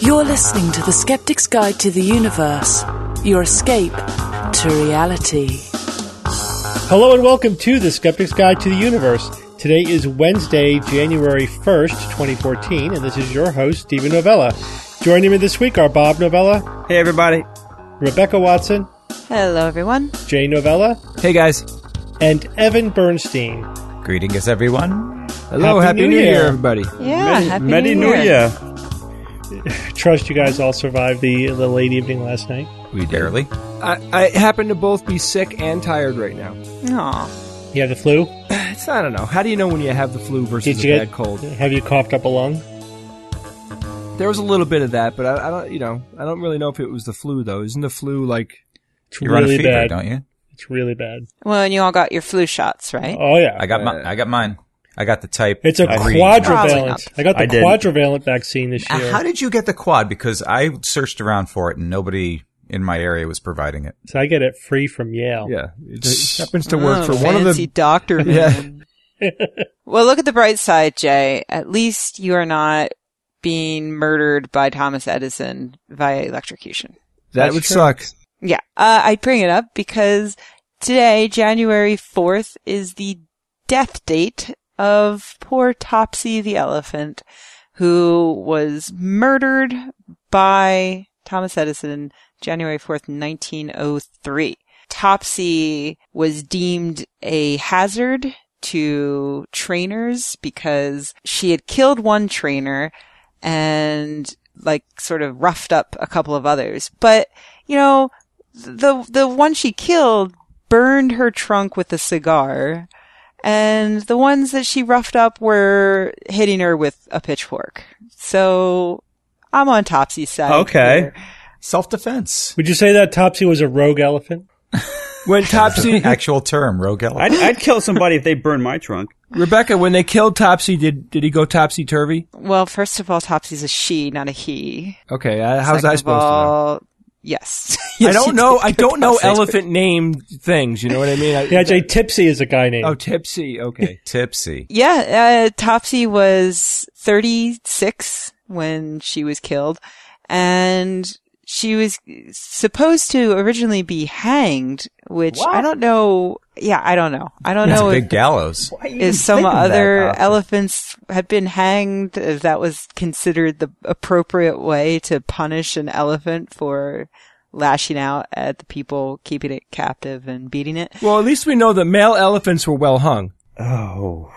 You're listening to The Skeptic's Guide to the Universe, your escape to reality. Hello and welcome to The Skeptic's Guide to the Universe. Today is Wednesday, January 1st, 2014, and this is your host, Steven Novella. Joining me this week are Bob Novella, Hey, everybody. Rebecca Watson, Hello, everyone. Jay Novella, Hey, guys. and Evan Bernstein. Greetings, everyone. Hello. Happy Happy, New New, Year. Year. everybody. Yeah, happy Many New Year. Trust you guys all survived the, the late evening last night. We barely. I, I happen to both be sick and tired right now. Aw. You have the flu? It's, I don't know. How do you know when you have the flu versus Did a you bad get cold? Have you coughed up a lung? There was a little bit of that, but I, I don't, you know, I don't really know if it was the flu though. Isn't the flu like? It's You run really fever, bad. don't you? It's really bad. Well, and you all got your flu shots, right? Oh yeah, I got my, uh, I got mine. I got the type. it's a green. Quadrivalent. I got the I quadrivalent vaccine this year. How did you get the quad? Because I searched around for it and nobody in my area was providing it. so I get it free from Yale. Yeah, it, it happens to work Oh, for one of fancy the. doctor Yeah. well, look at the bright side, Jay. At least you are not being murdered by Thomas Edison via electrocution. That That's would true. suck. Yeah, uh, I bring it up because today, January 4th, is the death date of poor Topsy the elephant, who was murdered by Thomas Edison January 4th, 1903. Topsy was deemed a hazard to trainers because she had killed one trainer and like sort of roughed up a couple of others. But, you know, the the one she killed burned her trunk with a cigar, and the ones that she roughed up were hitting her with a pitchfork. So I'm on Topsy's side. Okay. here. Self defense. Would you say that Topsy was a rogue elephant? When Topsy, Actual term, rogue elephant. I'd, I'd kill somebody if they burned my trunk. Rebecca, when they killed Topsy, did did he go topsy turvy? Well, first of all, Topsy's a she, not a he. Okay, uh, how's Second I of supposed to know? All, Yes. I don't know. I don't know elephant name things. You know what I mean? I, Yeah, Jay Tipsy is a guy named. Oh, tipsy. Okay. Tipsy. Yeah, uh, Topsy was 36 when she was killed, and she was supposed to originally be hanged, which I don't know. Yeah, I don't know. I don't It's know a if, big gallows. if some other elephants had been hanged, if that was considered the appropriate way to punish an elephant for lashing out at the people keeping it captive and beating it. Well, at least we know that male elephants were well hung. Oh.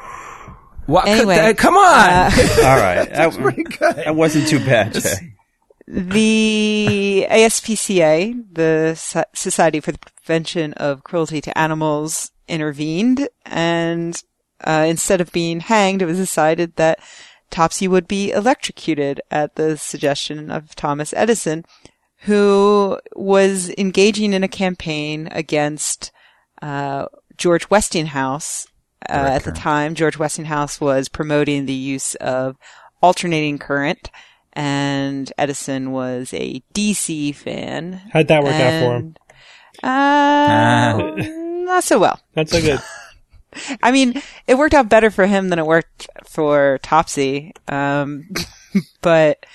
What, Anyway, that- come on. uh, All right. that, that wasn't too bad, Jay. The ASPCA, the Society for the Prevention of Cruelty to Animals, intervened, and uh, instead of being hanged, it was decided that Topsy would be electrocuted at the suggestion of Thomas Edison, who was engaging in a campaign against uh, George Westinghouse. Uh, at the time, George Westinghouse was promoting the use of alternating current, and Edison was a DC fan. How'd that work out for him? And, Uh, not so well. Not so good. I mean, it worked out better for him than it worked for Topsy. Um, but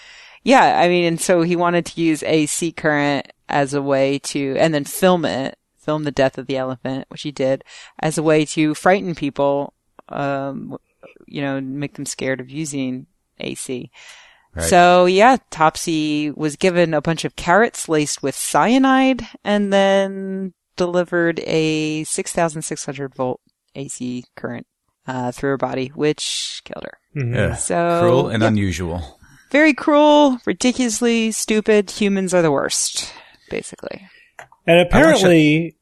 yeah, I mean, and so he wanted to use AC current as a way to, and then film it, film the death of the elephant, which he did, as a way to frighten people, um, you know, make them scared of using AC. Right. So yeah, Topsy was given a bunch of carrots laced with cyanide and then delivered a 6,600 volt AC current uh, through her body, which killed her. Mhm. Yeah. So Cruel and yeah, unusual. very cruel, ridiculously stupid. Humans are the worst, basically. And apparently,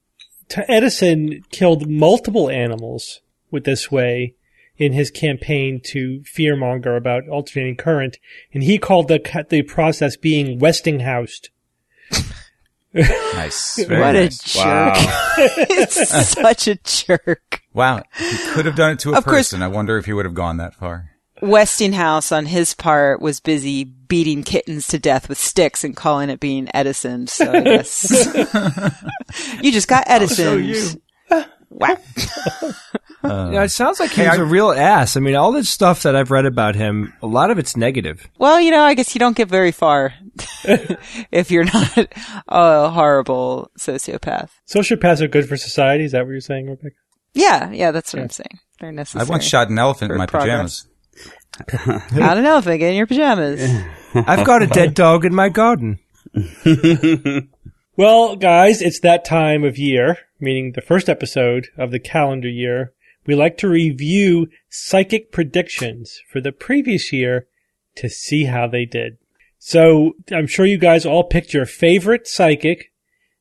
Edison killed multiple animals with this way in his campaign to fearmonger about alternating current, and he called the the process being Westinghoused. Nice. Very what nice. a jerk! it's such a jerk. Wow. He could have done it to a Of course- person. I wonder if he would have gone that far. Westinghouse, on his part, was busy beating kittens to death with sticks and calling it being Edison. So I guess you just got Edison. Wow. Um, yeah, it sounds like Hey, he's I- a real ass. I mean, all this stuff that I've read about him, a lot of it's negative. Well, you know, I guess you don't get very far if you're not a horrible sociopath. Sociopaths are good for society. Is that what you're saying, Rebecca? Yeah, yeah, that's what I'm saying. They're I necessary. once shot an elephant in my progress. pajamas. Don't an elephant get in your pajamas. I've got a dead dog in my garden. Well, guys, it's that time of year, meaning the first episode of the calendar year. We like to review psychic predictions for the previous year to see how they did. So I'm sure you guys all picked your favorite psychic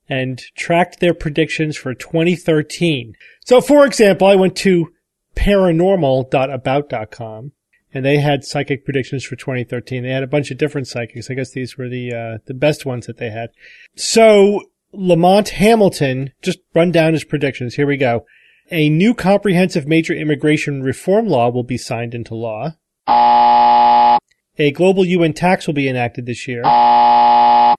and tracked their predictions for 2013. So for example, I went to paranormal.about.com and they had psychic predictions for 2013. They had a bunch of different psychics. I guess these were the uh, the best ones that they had. So Lamont Hamilton just run down his predictions. Here we go. A new comprehensive major immigration reform law will be signed into law. A global UN tax will be enacted this year. A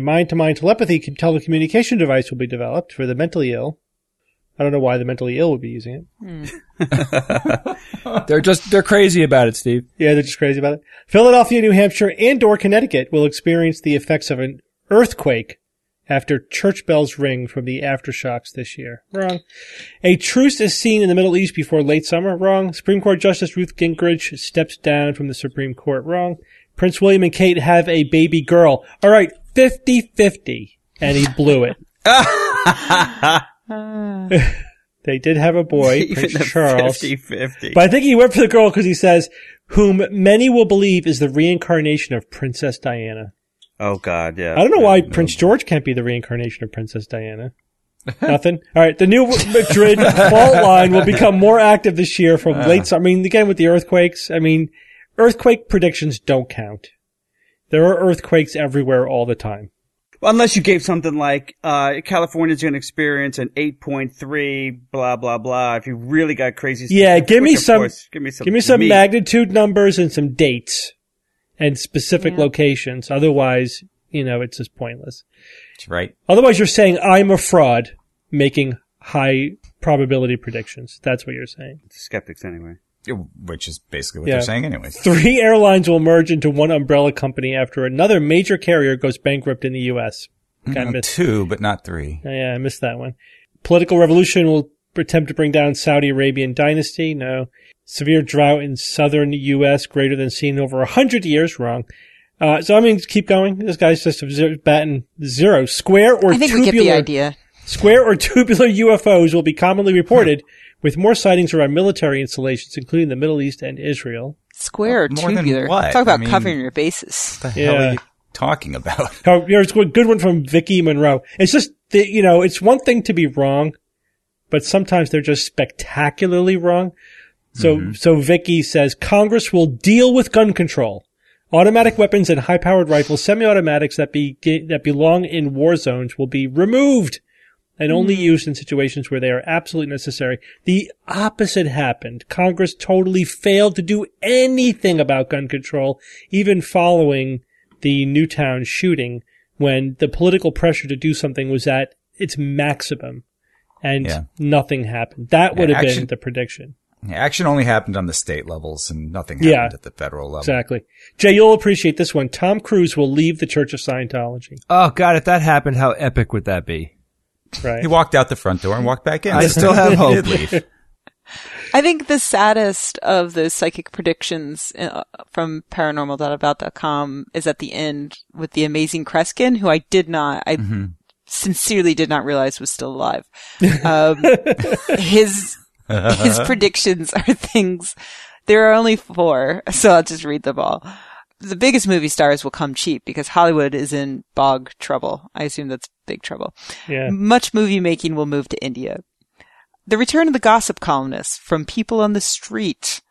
mind-to-mind telepathy telecommunication device will be developed for the mentally ill. I don't know why the mentally ill would be using it. Hmm. They're just, they're crazy about it, Steve. Yeah, they're just crazy about it. Philadelphia, New Hampshire, and or Connecticut will experience the effects of an earthquake after church bells ring from the aftershocks this year. Wrong. A truce is seen in the Middle East before late summer. Wrong. Supreme Court Justice Ruth Gingrich steps down from the Supreme Court. Wrong. Prince William and Kate have a baby girl. All right, 50-50. And he blew it. they did have a boy, Prince Charles. 50-50. But I think he went for the girl because he says, whom many will believe is the reincarnation of Princess Diana. Oh God, yeah. I don't know why Prince George can't be the reincarnation of Princess Diana. Nothing. All right. The new Madrid fault line will become more active this year from late summer. I mean, again, with the earthquakes, I mean, earthquake predictions don't count. There are earthquakes everywhere all the time. Well, unless you gave something like uh, California's going to experience an 8.3, blah blah blah. If you really got crazy, Yeah, give me some- course, give me some, Give me some meat. magnitude numbers and some dates and specific locations. Otherwise, you know, it's just pointless. That's right. Otherwise, you're saying I'm a fraud making high probability predictions. That's what you're saying. skeptics anyway. Which is basically what Yeah. they're saying anyways. Three airlines will merge into one umbrella company after another major carrier goes bankrupt in the U.S. Kind of Uh, missed. Two, but not three. Oh, yeah, I missed that one. Political revolution will attempt to bring down Saudi Arabian dynasty. No. Severe drought in southern U.S. greater than seen over a hundred years. Wrong. Uh, so I mean, keep going. This guy's just a zero, batting zero. Square or tubular. I think tubular. we get the idea. Square or tubular UFOs will be commonly reported, with more sightings around military installations, including the Middle East and Israel. Square or More than tubular. what? Talk about I mean- covering your bases. What the hell Yeah. are you talking about? Oh, here's a good one from Vicky Monroe. It's just, the, you know, it's one thing to be wrong, but sometimes they're just spectacularly wrong. So, mm-hmm. so Vicky says Congress will deal with gun control. Automatic weapons and high-powered rifles, semi-automatics that be that belong in war zones will be removed and only mm. used in situations where they are absolutely necessary. The opposite happened. Congress totally failed to do anything about gun control, even following the Newtown shooting when the political pressure to do something was at its maximum and Yeah. nothing happened. That would Yeah, have been the prediction. Action only happened on the state levels and nothing Yeah. happened at the federal level. Exactly. Jay, you'll appreciate this one. Tom Cruise will leave the Church of Scientology. Oh God, if that happened, how epic would that be? Right. He walked out the front door and walked back in. I still have hope. did. I think the saddest of the psychic predictions uh, from paranormal.about.com is at the end with the amazing Kreskin, who I did not, I sincerely did not realize was still alive. Um, his, his predictions are things, there are only four, so I'll just read them all. The biggest movie stars will come cheap because Hollywood is in bog trouble. I assume that's big trouble. Yeah. Much movie making will move to India. The return of the gossip columnists from people on the street.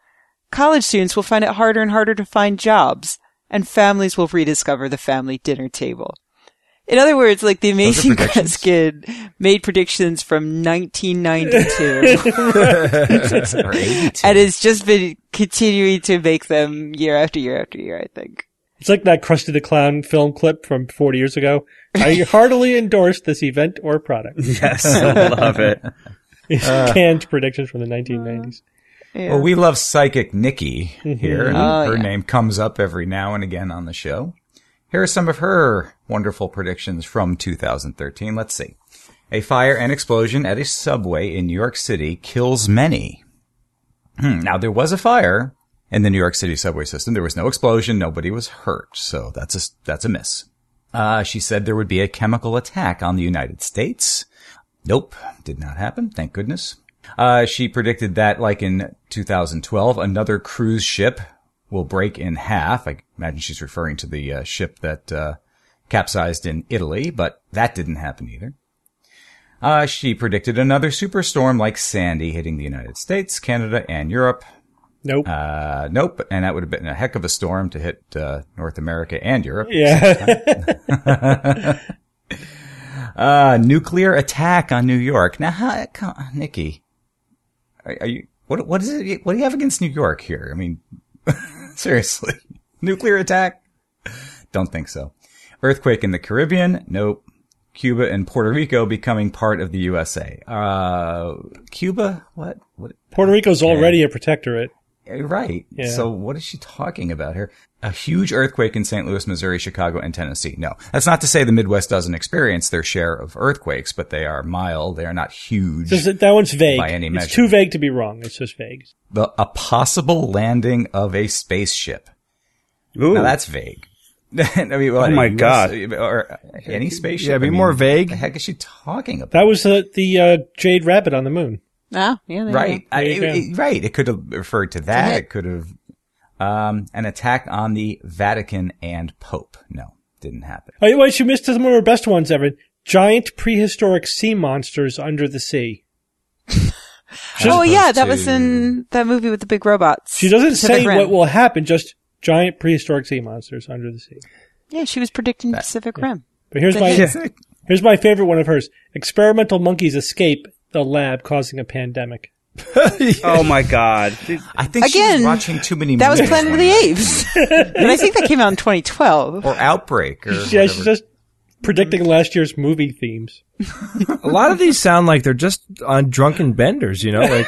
College students will find it harder and harder to find jobs, and families will rediscover the family dinner table. In other words, like the amazing predictions? Kreskin made predictions from 1992 Or 82. and has just been continuing to make them year after year after year, I think. It's like that Krusty the Clown film clip from 40 years ago. I heartily endorse this event or product. Yes, I love it. These uh. canned predictions from the 1990s. Uh, yeah. Well, we love Psychic Nikki mm-hmm. here, and Oh, her yeah. name comes up every now and again on the show. Here are some of her wonderful predictions from 2013. Let's see. A fire and explosion at a subway in New York City kills many. Hmm, now, there was a fire in the New York City subway system. There was no explosion. Nobody was hurt. So that's a, that's a miss. Uh, she said there would be a chemical attack on the United States. Nope, did not happen. Thank goodness. Uh, she predicted that, like in 2012, another cruise ship will break in half. I imagine she's referring to the uh, ship that uh, capsized in Italy, but that didn't happen either. Uh, she predicted another superstorm like Sandy hitting the United States, Canada, and Europe. Nope. Uh, nope, and that would have been a heck of a storm to hit uh, North America and Europe. yeah. Uh, nuclear attack on New York. Now, how, Nikki, are, are you, what, what is it, what do you have against New York here? I mean, seriously, nuclear attack? Don't think so. Earthquake in the Caribbean? Nope. Cuba and Puerto Rico becoming part of the USA. Uh, Cuba? What? What? Puerto Rico's already a protectorate. Right. Yeah. So what is she talking about here? A huge earthquake in St. Louis, Missouri, Chicago, and Tennessee. No, that's not to say the Midwest doesn't experience their share of earthquakes, but they are mild. They are not huge. Just, that one's vague. By any it's measure. too vague to be wrong. It's just vague. the, a possible landing of a spaceship. Ooh. Now that's vague. I mean, what, Oh my US God. Or any spaceship? Yeah, be I mean, more vague. What the heck is she talking about? That was uh, the uh, Jade Rabbit on the moon. Ah, yeah, there Right. I, it- it- right. It could have referred to that. It could have, um, an attack on the Vatican and Pope. No, didn't happen. Oh, wait, you missed some of our best ones, Evan. Giant prehistoric sea monsters under the sea. Oh yeah, that to- was in that movie with the big robots. She doesn't say what will happen, just giant prehistoric sea monsters under the sea. Yeah, she was predicting Pacific Rim. But here's The my hit. here's my favorite one of hers. Experimental monkeys escape the lab causing a pandemic. oh my god. I think Again, was watching too many That was movies Planet of the night. Apes, and I think that came out in 2012. Or Outbreak or Yeah, whatever. she's just predicting last year's movie themes. A lot of these sound like they're just on drunken benders, you know, like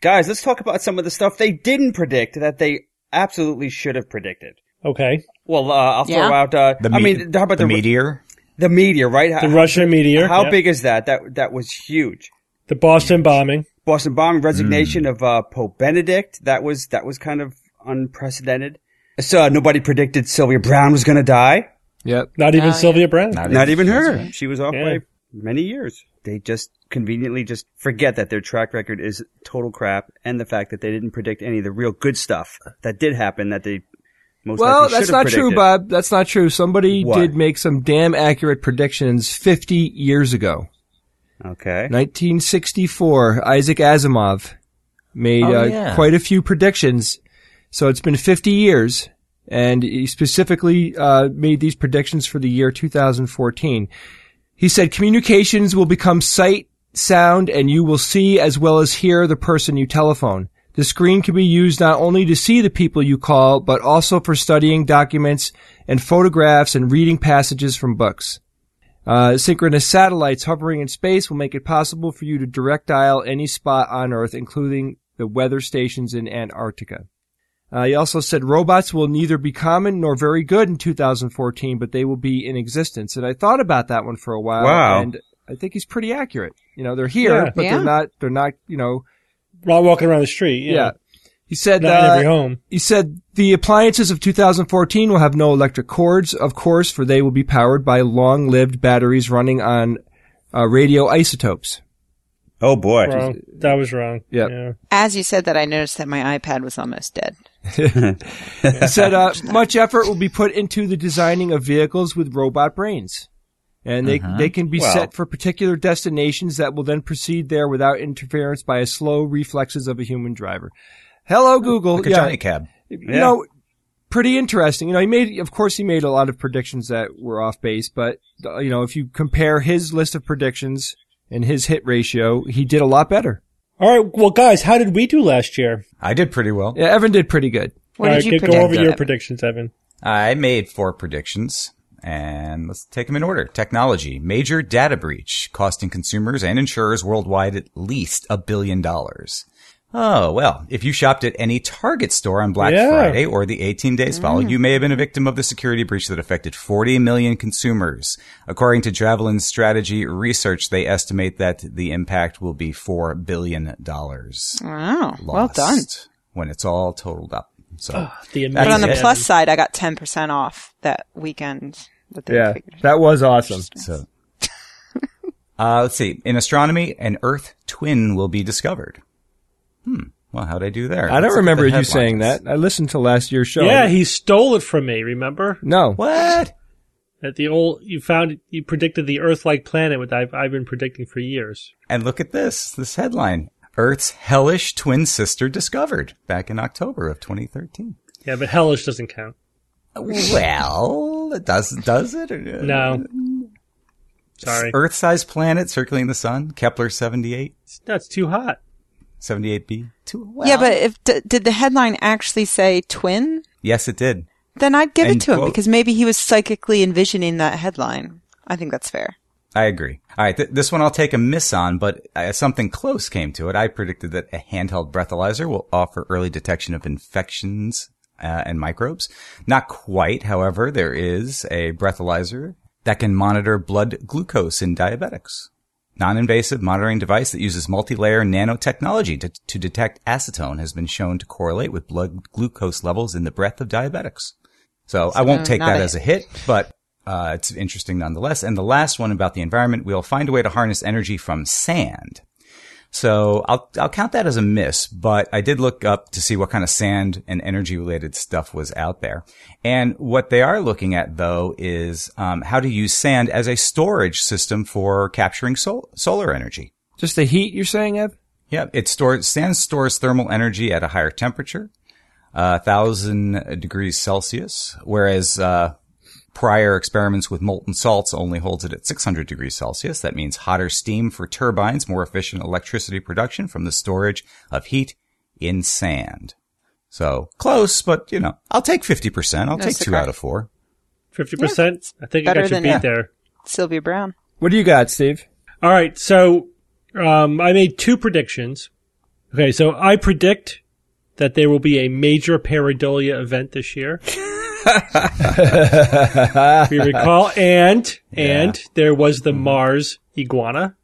guys, let's talk about some of the stuff they didn't predict that they absolutely should have predicted. Okay. Well, uh, I'll throw Yeah. out. Uh, the I me- mean, how about the, the, meteor? The meteor, right? The Russian meteor. How yeah. big is that? That that was huge. The Boston bombing. Boston bombing, resignation Hmm. of uh, Pope Benedict. That was that was kind of unprecedented. So uh, nobody predicted Sylvia Browne was going to die. yep. Not even yeah. Sylvia Browne. Not even her. She was off Yeah. by many years. They just conveniently just forget that their track record is total crap, and the fact that they didn't predict any of the real good stuff that did happen that they most Well, likely that's should have not true. Bob. That's not true. Somebody What? did make some damn accurate predictions 50 years ago. Okay. 1964, Isaac Asimov made Oh, uh, yeah. quite a few predictions. So it's been 50 years, and he specifically uh, made these predictions for the year 2014. He said communications will become sight, sound, and you will see as well as hear the person you telephone. The screen can be used not only to see the people you call, but also for studying documents and photographs and reading passages from books. Uh, synchronous satellites hovering in space will make it possible for you to direct dial any spot on Earth, including the weather stations in Antarctica. Uh, he also said robots will neither be common nor very good in 2014, but they will be in existence. And I thought about that one for a while, Wow. and I think he's pretty accurate. You know, they're here, Yeah. but Yeah. they're not. They're not. You know, While walking around the street. yeah. Yeah. He said Not in uh, every home. he said the appliances of 2014 will have no electric cords, of course, for they will be powered by long-lived batteries running on uh, radioisotopes. Oh boy. Wrong. That was wrong. Yep. Yeah. As you said that, I noticed that my iPad was almost dead. He said uh, much effort will be put into the designing of vehicles with robot brains. And they, they can be Well- set for particular destinations that will then proceed there without interference by a slow reflexes of a human driver. Hello, Google. Like a yeah. Johnny Cab. you Yeah. know, pretty interesting. You know, he made, of course, he made a lot of predictions that were off base, but uh, you know, if you compare his list of predictions and his hit ratio, he did a lot better. All right. Well, guys, how did we do last year? I did pretty well. Yeah, Evan did pretty good. What All did right, you go- predict? Go over your predictions, Evan. I made four predictions. And let's take them in order. Technology. Major data breach costing consumers and insurers worldwide at least a billion dollars. Oh, well, if you shopped at any Target store on Black Yeah. Friday or the 18 days following, you may have been a victim of the security breach that affected 40 million consumers. According to Javelin Strategy Research, they estimate that the impact will be $4 billion Wow. Well done. when it's all totaled up. So The But But on the plus side, I got 10% off that weekend. That they Yeah, figured. that was awesome. So, uh, let's see. In astronomy, an Earth twin will be discovered. Hmm. Well, how'd I do there? I don't Let's look at remember the you saying that. I listened to last year's show. Yeah, he stole it from me. Remember no. What? that the old you found you predicted the Earth-like planet, which I've I've been predicting for years. And look at this. This headline: Earth's hellish twin sister discovered back in October of 2013. Yeah, but hellish doesn't count. Well, it does does it? No, sorry, Earth-sized planet circling the sun. Kepler 78, that's too hot. 78b. Too well. yeah, but if d- did the headline actually say twin? yes, it did. Then I'd give And it to him because maybe he was psychically envisioning that headline. I think that's fair. I agree. All right, th- this one I'll take a miss on, but uh, something close came to it. I predicted that a handheld breathalyzer will offer early detection of infections uh, and microbes. Not quite, however, there is a breathalyzer that can monitor blood glucose in diabetics. Non-invasive monitoring device that uses multi-layer nanotechnology to, to detect acetone has been shown to correlate with blood glucose levels in the breath of diabetics. So, I won't take that a- as a hit, but uh, it's interesting nonetheless. And the last one about the environment, we'll find a way to harness energy from sand. So I'll I'll count that as a miss, but I did look up to see what kind of sand and energy related stuff was out there. And what they are looking at though is um, how to use sand as a storage system for capturing sol- solar energy. Just the heat you're saying, Ev? Yeah, it stores sand stores thermal energy at a higher temperature, uh, thousand degrees Celsius, whereas uh, prior experiments with molten salts only holds it at 600 degrees Celsius. That means hotter steam for turbines, more efficient electricity production from the storage of heat in sand. So close, but you know, I'll take 50%. I'll No take two out of four. Fifty percent. I think I got you beat yeah. there. Sylvia Browne. What do you got, Steve? All right, so um, I made two predictions. Okay, so I predict that there will be a major pareidolia event this year. if you recall, and and there was the Mars iguana.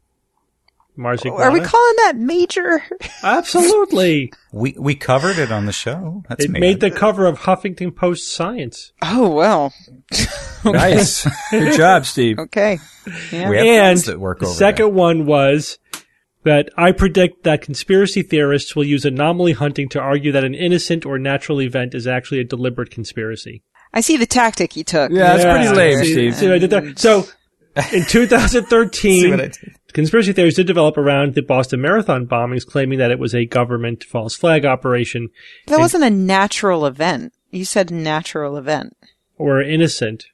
Mars iguana. Are we calling that major? Absolutely. We we covered it on the show. That's It me. made the cover of Huffington Post Science. Oh well. Nice. Good job, Steve. Okay. Yeah. We have and that work the over second one was that I predict that conspiracy theorists will use anomaly hunting to argue that an innocent or natural event is actually a deliberate conspiracy. I see the tactic he took. Yeah, that's pretty lame, See- Steve. see what I did there? So, in 2013, See what I did? conspiracy theories did develop around the Boston Marathon bombings, claiming that it was a government false flag operation That wasn't a natural event. You said natural event. or innocent.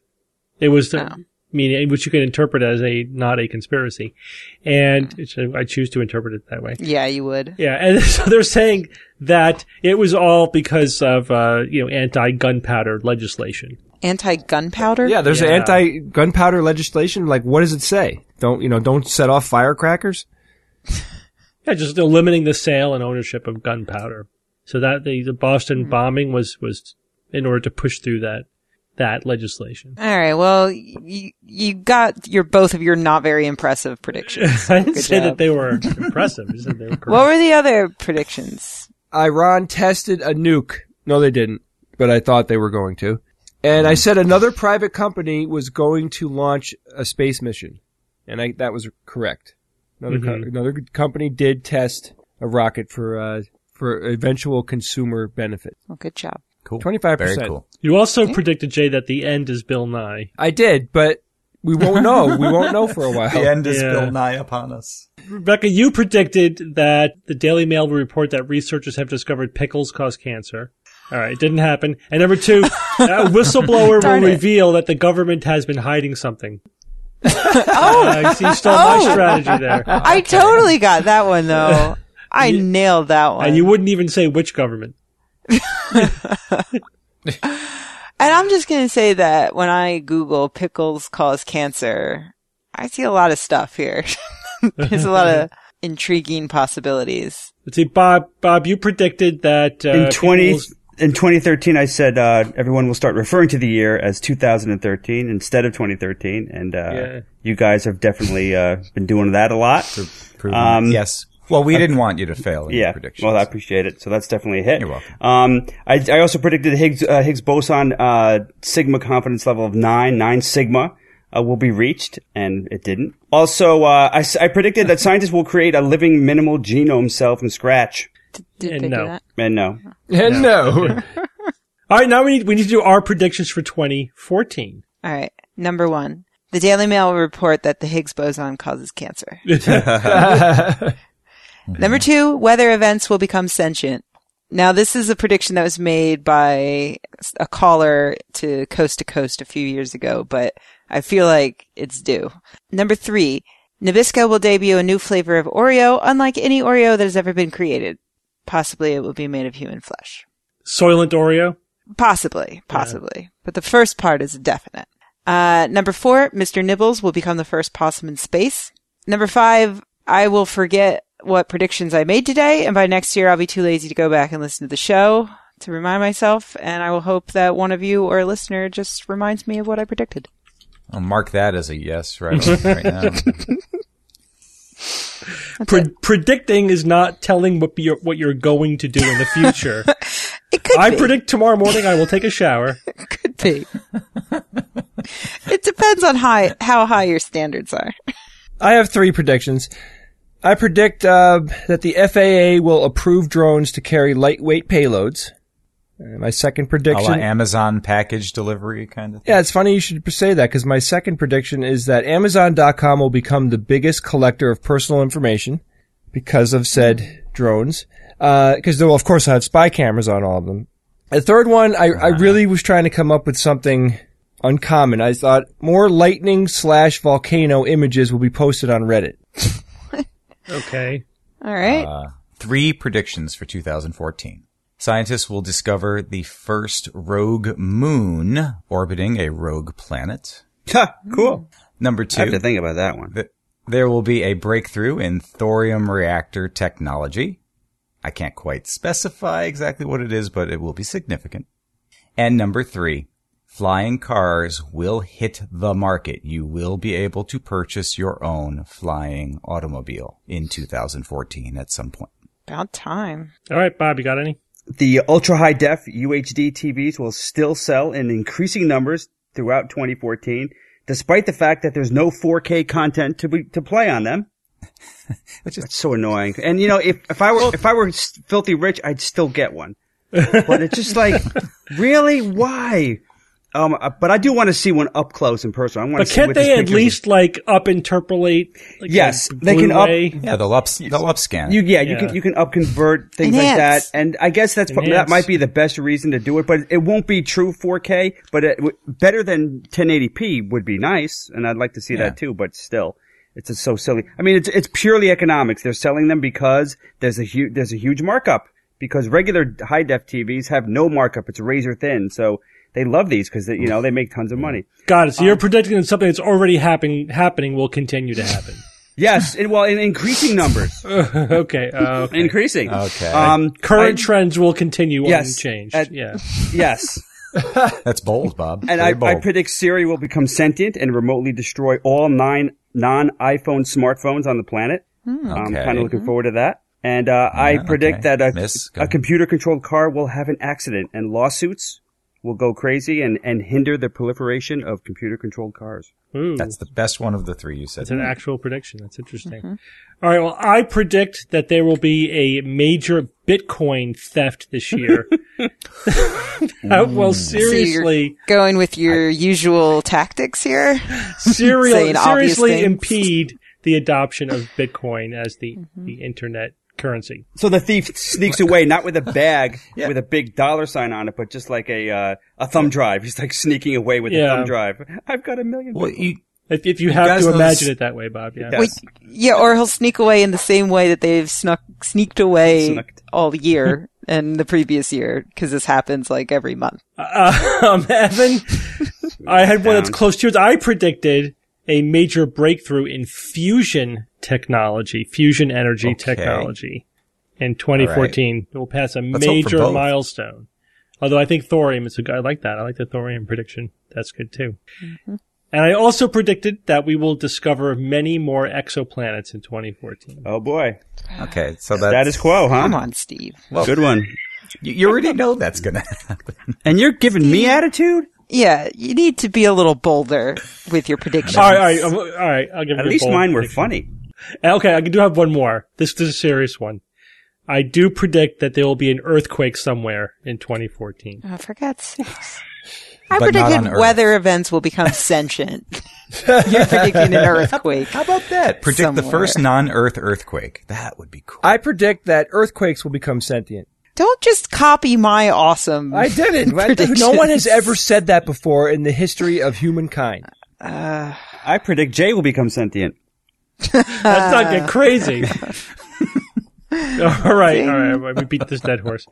It was the, Oh. Meaning which you can interpret as a not a conspiracy, and it's- I choose to interpret it that way. Yeah, you would. Yeah, and so they're saying that it was all because of uh, you know anti-gunpowder legislation. Anti-gunpowder? Yeah, there's Yeah. anti-gunpowder legislation. Like, what does it say? Don't you know? Don't set off firecrackers. Yeah, just limiting the sale and ownership of gunpowder. So that the, the. Boston bombing was was in order to push through that that legislation. All right. Well, you you got your both of your not very impressive predictions. I didn't Good say job. that they were impressive. I said they were correct. What were the other predictions? Iran tested a nuke. No, they didn't, but I thought they were going to. And I said another private company was going to launch a space mission, and I, that was correct. Another co- Mhm. another company did test a rocket for uh, for eventual consumer benefit. Well, good job. Cool. 25%. Very cool. You also predicted Jay that the end is Bill Nye. I did, but we won't know. we won't know for a while. The end is Yeah. Bill nigh upon us. Rebecca, you predicted that the Daily Mail will report that researchers have discovered pickles cause cancer. All right, it didn't happen. And number two, a whistleblower will it. reveal that the government has been hiding something. oh, uh, you stole my strategy there, I totally got that one though. I nailed that one. and you wouldn't even say which government. And I'm just going to say that when I Google pickles cause cancer, I see a lot of stuff here. There's a lot of intriguing possibilities. Let's see, Bob. Bob, you predicted that uh, in 20 people's- in 2013 I said uh, everyone will start referring to the year as 2013 instead of 2013 and uh, Yeah. you guys have definitely uh, been doing that a lot. Um, yes. Well, we didn't want you to fail in your Yeah, predictions. well, I appreciate it. So that's definitely a hit. You're welcome. Um, I, I also predicted Higgs uh, Higgs boson uh, sigma confidence level of nine, nine sigma. Uh, will be reached, and it didn't. Also, uh, I, s- I predicted that scientists will create a living minimal genome cell from scratch, Did And they no. do that? and no. And no. All right, now we need we need to do our predictions for 2014. All right. Number one. The Daily Mail will report that the Higgs boson causes cancer. Number two, weather events will become sentient. Now, this is a prediction that was made by a caller to Coast to Coast a few years ago, but I feel like it's due. Number three, Nabisco will debut a new flavor of Oreo, unlike any Oreo that has ever been created. Possibly it will be made of human flesh. Soylent Oreo. Possibly, possibly. But the first part is definite. Uh, number four, Mr. Nibbles will become the first possum in space. Number five, I will forget what predictions I made today, and by next year I'll be too lazy to go back and listen to the show to remind myself, and I will hope that one of you or a listener just reminds me of what I predicted. I'll mark that as a yes right, right now. Pre- predicting is not telling what you're, what you're going to do in the future. It could I be. predict tomorrow morning I will take a shower. could be. it depends on high, how high your standards are. I have three predictions. I predict uh, that the FAA will approve drones to carry lightweight payloads. Uh, my second prediction. Amazon package delivery kind of thing. Yeah, it's funny you should say that because my second prediction is that Amazon.com will become the biggest collector of personal information because of said drones. Because they'll, of course, have spy cameras on all of them. The third one, I, I really was trying to come up with something uncommon. I thought more lightning slash volcano images will be posted on Reddit. Okay. All right. Uh, three predictions for 2014. Scientists will discover the first rogue moon orbiting a rogue planet. Ha, cool. Number two. I have to two, think about that one. th- there will be a breakthrough in thorium reactor technology. I can't quite specify exactly what it is, but it will be significant. And number three, flying cars will hit the market. You will be able to purchase your own flying automobile in 2014 at some point. About time. All right, Bob, you got any? The ultra high def UHD TVs will still sell in increasing numbers throughout 2014, despite the fact that there's no 4K content to be, to play on them. Which is so annoying. And you know, if, if I were, if I were filthy rich, I'd still get one. But it's just like, really? Why? Um, uh, but I do want to see one up close and personal. I want But to see can't they at picture- least like up interpolate? Like, Yes, a they can up- Yeah, they'll up they'll up scan. You, yeah, you can you can up convert things like that, and I guess that's pro- that might be the best reason to do it. But it won't be true 4K, but it, w- better than 1080p would be nice, and I'd like to see Yeah. that too. But still, it's just so silly. I mean, it's it's purely economics. They're selling them because there's a huge there's a huge markup because regular high def TVs have no markup. It's razor thin, so they love these because you know they make tons of money. Got it. So you're predicting that something that's already happening happening will continue to happen. Yes, and, well, in increasing numbers, okay. Uh, okay. increasing. Okay. Um, Current I- trends will continue Yes, unchanged. at- yeah. yes. That's bold, Bob. And Very I, I predict Siri will become sentient and remotely destroy all nine non-iPhone smartphones on the planet. I'm Okay. kind of looking forward to that. And uh, I predict okay. that a, Miss, a computer-controlled car will have an accident, and lawsuits will go crazy and, and hinder the proliferation of computer-controlled cars. Ooh. That's the best one of the three you said. That's an actual prediction. That's interesting. Mm-hmm. All right. Well, I predict that there will be a major Bitcoin theft this year. Uh, well, seriously, Going with your usual tactics here. serial, saying obvious seriously impede the adoption of Bitcoin as the, mm-hmm. the internet currency. So the thief sneaks away, not with a bag with a big dollar sign on it, but just like a uh, a thumb drive. He's like sneaking away with a thumb drive. I've got a million. Well, you, If, if you have to imagine this- it that way, Bob. Yeah. Yes. Wait, yeah, or he'll sneak away in the same way that they've snuck sneaked away Snucked. all year and the previous year because this happens like every month. Uh, um, Evan, I had one that's close to yours. I predicted a major breakthrough in fusion technology, fusion energy Okay. technology in 2014. It will pass a Let's major milestone. Although I think thorium is a good, I like that. I like the thorium prediction. That's good too. Mm-hmm. And I also predicted that we will discover many more exoplanets in 2014. Oh boy, Okay, so that's, status quo, huh? Come on, Steve. Good one. You, you already know that's gonna happen. And you're giving me attitude. Yeah, you need to be a little bolder with your predictions. All right, all right, um, all right. I'll give At you a least bold mine were funny. Okay, I do have one more. This, this is a serious one. I do predict that there will be an earthquake somewhere in 2014. Oh, for God's sakes. I But predicted weather events will become sentient. You're predicting an earthquake. How about that? Predict the first non-Earth earthquake. That would be cool. I predict that earthquakes will become sentient. Don't just copy my awesome. I didn't. Predictions. no one has ever said that before in the history of humankind. I predict Jay will become sentient. Let's not get crazy. all right, all right. We beat this dead horse.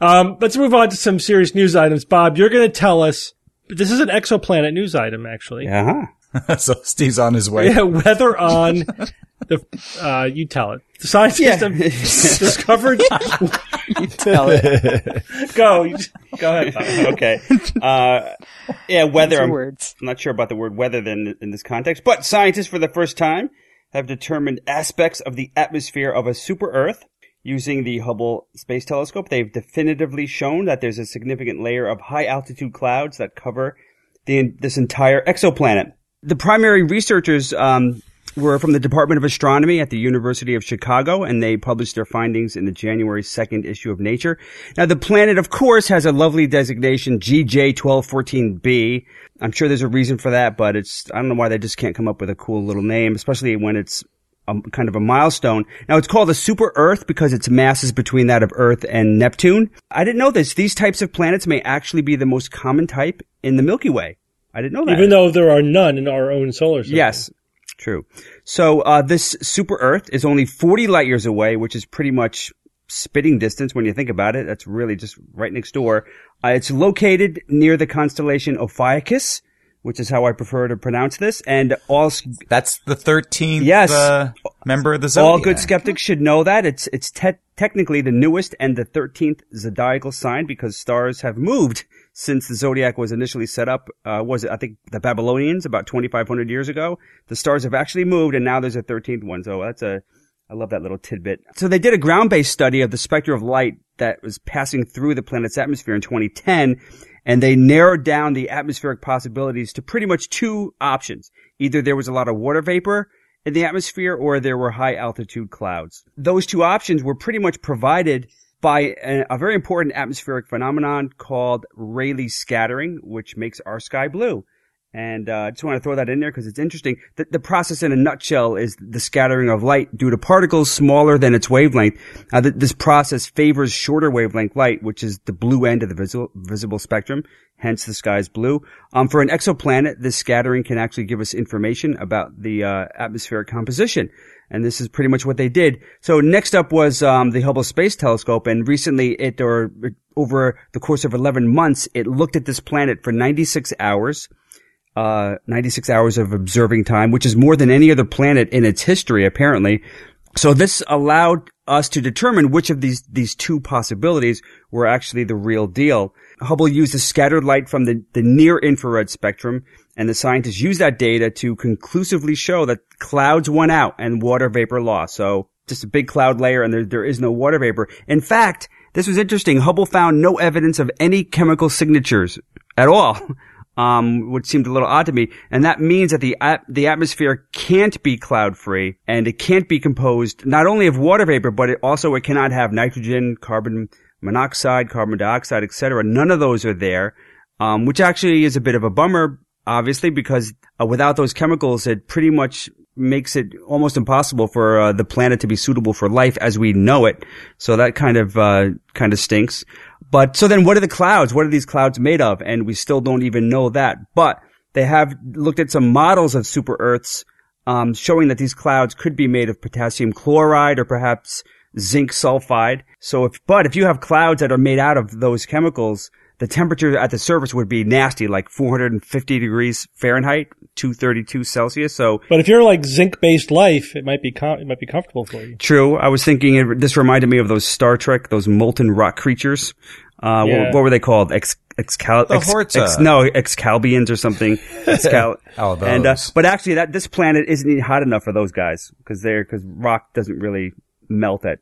Um, let's move on to some serious news items. Bob, you're going to tell us. This is an exoplanet news item, actually. Uh huh. so Steve's on his way. Yeah, weather on the, uh, you tell it. The scientists have discovered. tell it. go, go ahead. Bob. okay. Uh, yeah, weather. I'm, words. I'm not sure about the word weather then in this context, but scientists for the first time have determined aspects of the atmosphere of a super Earth using the Hubble Space Telescope. They've definitively shown that there's a significant layer of high altitude clouds that cover the, this entire exoplanet. The primary researchers um, were from the Department of Astronomy at the University of Chicago, and they published their findings in the January 2nd issue of Nature. Now, the planet, of course, has a lovely designation, GJ1214b. I'm sure there's a reason for that, but it's, I don't know why they just can't come up with a cool little name, especially when it's a, kind of a milestone. Now, it's called a super Earth because its mass is between that of Earth and Neptune. I didn't know this. These types of planets may actually be the most common type in the Milky Way. I didn't know that. Even though there are none in our own solar system. Yes, true. So uh, this super Earth is only 40 light years away, which is pretty much spitting distance when you think about it. That's really just right next door. Uh, it's located near the constellation Ophiuchus, which is how I prefer to pronounce this, and all That's the 13th Yes. uh, member of the Zodiac. all good skeptics should know that it's it's te- technically the newest and the 13th zodiacal sign because stars have moved since the zodiac was initially set up. Uh, was it I think the Babylonians about 2,500 years ago? The stars have actually moved, and now there's a 13th one. So that's a I love that little tidbit. So they did a ground-based study of the spectra of light that was passing through the planet's atmosphere in 2010, and they narrowed down the atmospheric possibilities to pretty much two options. Either there was a lot of water vapor in the atmosphere or there were high altitude clouds. Those two options were pretty much provided by a, a very important atmospheric phenomenon called Rayleigh scattering, which makes our sky blue. And uh, I just want to throw that in there because it's interesting. The, the process in a nutshell is the scattering of light due to particles smaller than its wavelength. Uh, th- this process favors shorter wavelength light, which is the blue end of the visible, visible spectrum. Hence, the sky is blue. Um, for an exoplanet, this scattering can actually give us information about the uh, atmospheric composition. And this is pretty much what they did. So next up was um, the Hubble Space Telescope, and recently it, or over the course of 11 months, it looked at this planet for 96 hours uh, 96 hours of observing time, which is more than any other planet in its history, apparently. So this allowed us to determine which of these, these two possibilities were actually the real deal. Hubble used the scattered light from the, the near infrared spectrum, and the scientists used that data to conclusively show that clouds went out and water vapor lost. So just a big cloud layer and there, there is no water vapor. In fact, this was interesting. Hubble found no evidence of any chemical signatures at all. um, which seemed a little odd to me. And that means that the at- the atmosphere can't be cloud free, and it can't be composed not only of water vapor, but it also it cannot have nitrogen, carbon monoxide, carbon dioxide, etc. None of those are there, um, which actually is a bit of a bummer, obviously, because uh, without those chemicals, it pretty much makes it almost impossible for uh, the planet to be suitable for life as we know it. So that kind of uh, kind of stinks. But so then what are the clouds? What are these clouds made of? And we still don't even know that. But they have looked at some models of super Earths, um, showing that these clouds could be made of potassium chloride or perhaps zinc sulfide. So if, but if you have clouds that are made out of those chemicals, the temperature at the surface would be nasty, like 450 degrees Fahrenheit, 232 Celsius. So But if you're like zinc-based life, it might be com- it might be comfortable for you. true. I was thinking it, this reminded me of those Star Trek, those molten rock creatures. Uh, Yeah. what, what were they called? Ex, excal, The ex, Horta. ex- no, Excalbians or something. Excal- Oh, and, uh, but actually that, this planet isn't hot enough for those guys. Cause they're, cause rock doesn't really melt at,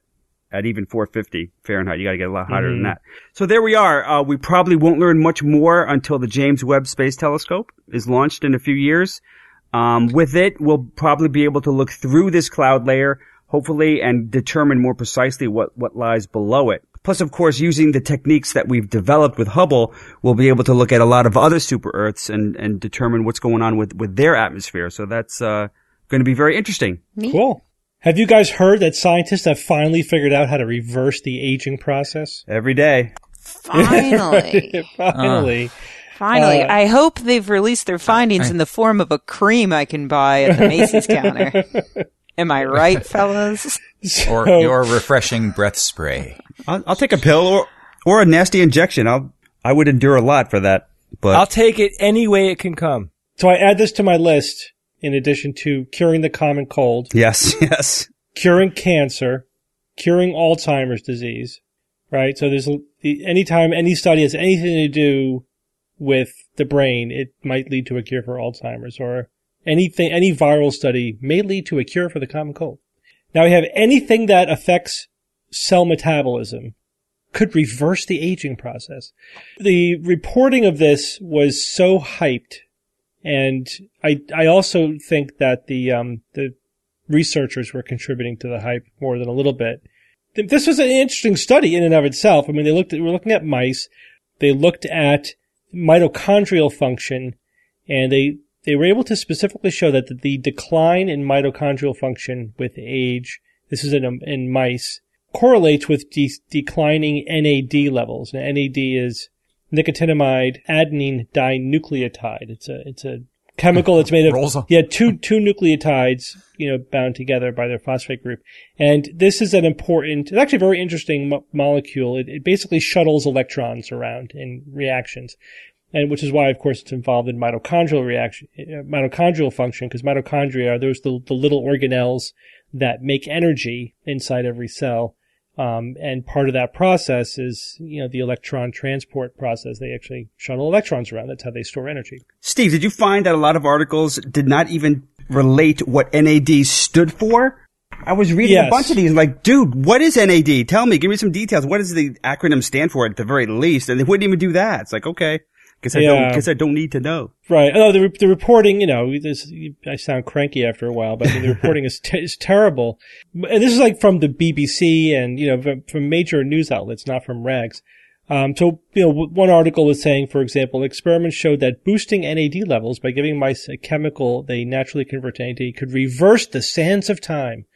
at even 450 Fahrenheit. You gotta get a lot hotter than that. So there we are. Uh, we probably won't learn much more until the James Webb Space Telescope is launched in a few years. Um, with it, we'll probably be able to look through this cloud layer, hopefully, and determine more precisely what, what lies below it. Plus, of course, using the techniques that we've developed with Hubble, we'll be able to look at a lot of other super Earths and, and determine what's going on with, with their atmosphere. So that's, uh, going to be very interesting. Cool. Have you guys heard that scientists have finally figured out how to reverse the aging process? Every day. Finally. finally. Finally. Uh, I hope they've released their findings in the form of a cream I can buy at the Macy's counter. Am I right, fellas? Or your refreshing breath spray. I'll, I'll take a pill or, or a nasty injection. I'll, I would endure a lot for that. But I'll take it any way it can come. So I add this to my list in addition to curing the common cold, yes, yes. curing cancer, curing Alzheimer's disease, right? So there's the- anytime any study has anything to do with the brain, it might lead to a cure for Alzheimer's or anything, any viral study may lead to a cure for the common cold. Now we have anything that affects cell metabolism could reverse the aging process. The reporting of this was so hyped and I, I also think that the, um, the researchers were contributing to the hype more than a little bit. This was an interesting study in and of itself. I mean, they looked at, we're looking at mice. They looked at mitochondrial function and they, they were able to specifically show that the, the decline in mitochondrial function with age, this is in, um, in mice, correlates with de- declining NAD levels. Now, NAD is nicotinamide adenine dinucleotide. It's a, it's a chemical that's made of, on. yeah, two, two nucleotides, you know, bound together by their phosphate group. And this is an important, it's actually a very interesting mo- molecule. It, it basically shuttles electrons around in reactions. And which is why, of course, it's involved in mitochondrial reaction, uh, mitochondrial function, because mitochondria are those the, the little organelles that make energy inside every cell. Um, and part of that process is, you know, the electron transport process. They actually shuttle electrons around. That's how they store energy. Steve, did you find that a lot of articles did not even relate what NAD stood for? I was reading Yes. a bunch of these, like, dude, what is NAD? Tell me, give me some details. What does the acronym stand for at the very least? And they wouldn't even do that. It's like, okay, guess I Yeah. don't, guess I don't need to know. Right. Oh, the, the reporting, you know, this, I sound cranky after a while, but I mean, the reporting is, te- is terrible. And this is like from the BBC and, you know, from, from major news outlets, not from rags. Um, so, you know, one article is saying, for example, experiments showed that boosting NAD levels by giving mice a chemical they naturally convert to NAD could reverse the sands of time.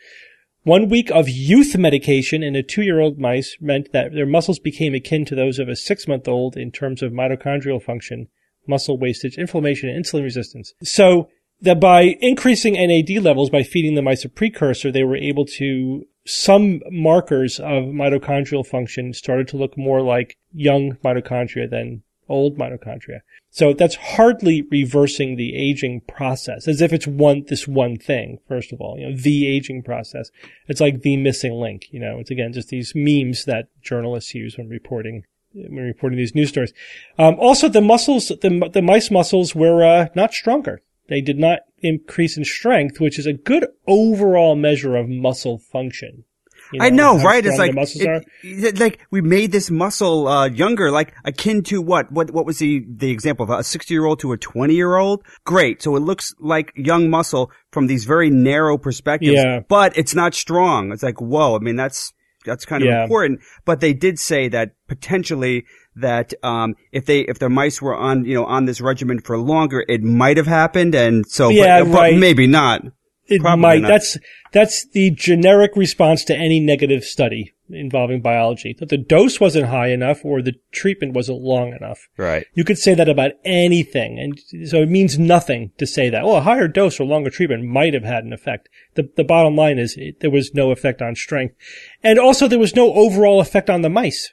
One week of youth medication in a two-year-old mice meant that their muscles became akin to those of a six-month-old in terms of mitochondrial function, muscle wastage, inflammation, and insulin resistance. So that by increasing NAD levels by feeding the mice a precursor, they were able to some markers of mitochondrial function started to look more like young mitochondria than old mitochondria. So that's hardly reversing the aging process, as if it's one, this one thing, first of all, you know, the aging process. It's like the missing link, you know, it's again just these memes that journalists use when reporting, when reporting these news stories. Um, also the muscles, the, the mice muscles were, uh, not stronger. They did not increase in strength, which is a good overall measure of muscle function. You I know, right? It's like, it- it- like we made this muscle, uh, younger, like akin to what? What, what was the, the example of a 60 year old to a 20 year old? Great. So it looks like young muscle from these very narrow perspectives, Yeah. but it's not strong. It's like, whoa. I mean, that's, that's kind of Yeah. important. But they did say that potentially that, um, if they, if the mice were on, you know, on this regimen for longer, it might have happened. And so, Yeah, but, but right. maybe not. It Probably might. not. That's that's the generic response to any negative study involving biology. That the dose wasn't high enough or the treatment wasn't long enough. Right. You could say that about anything, and so it means nothing to say that. Well, a higher dose or longer treatment might have had an effect. The the bottom line is it, there was no effect on strength, and also there was no overall effect on the mice.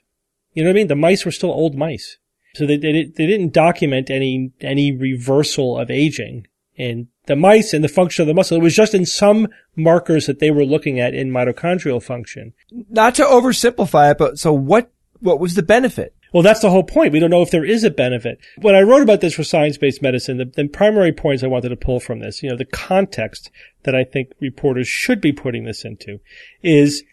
You know what I mean? The mice were still old mice, so they they, they didn't document any any reversal of aging in the mice and the function of the muscle. It was just in some markers that they were looking at in mitochondrial function. Not to oversimplify it, but so what? What was the benefit? Well, that's the whole point. We don't know if there is a benefit. When I wrote about this for science-based medicine, the, the primary points I wanted to pull from this, you know, the context that I think reporters should be putting this into is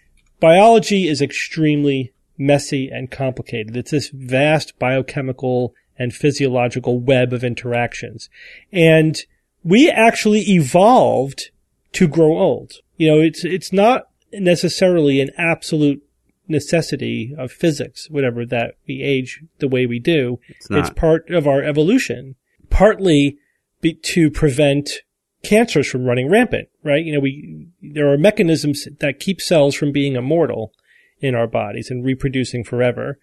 biology is extremely messy and complicated. It's this vast biochemical and physiological web of interactions. And we actually evolved to grow old. You know, it's, it's not necessarily an absolute necessity of physics, whatever that we age the way we do. It's, not. part of our evolution, partly be, to prevent cancers from running rampant, right? You know, we, there are mechanisms that keep cells from being immortal in our bodies and reproducing forever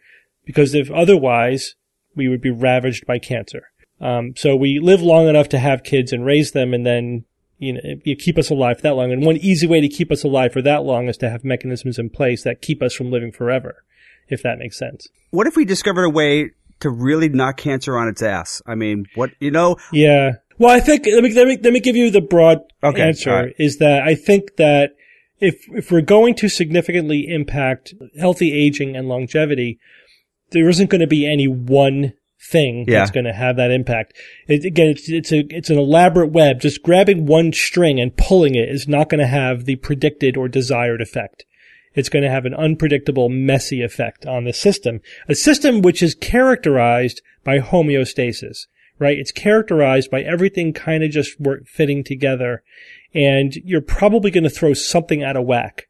because if otherwise we would be ravaged by cancer. Um, so we live long enough to have kids and raise them and then you know, you keep us alive that long. And one easy way to keep us alive for that long is to have mechanisms in place that keep us from living forever, if that makes sense. What if we discovered a way to really knock cancer on its ass? I mean, what you know? Yeah. Well, I think let me let me let me give you the broad Okay, answer. right. Is that I think that if if we're going to significantly impact healthy aging and longevity, there isn't going to be any one thing Yeah. that's going to have that impact. It, again, it's it's a it's an elaborate web. Just grabbing one string and pulling it is not going to have the predicted or desired effect. It's going to have an unpredictable, messy effect on the system. A system which is characterized by homeostasis, right? It's characterized by everything kind of just work, fitting together. And you're probably going to throw something out of whack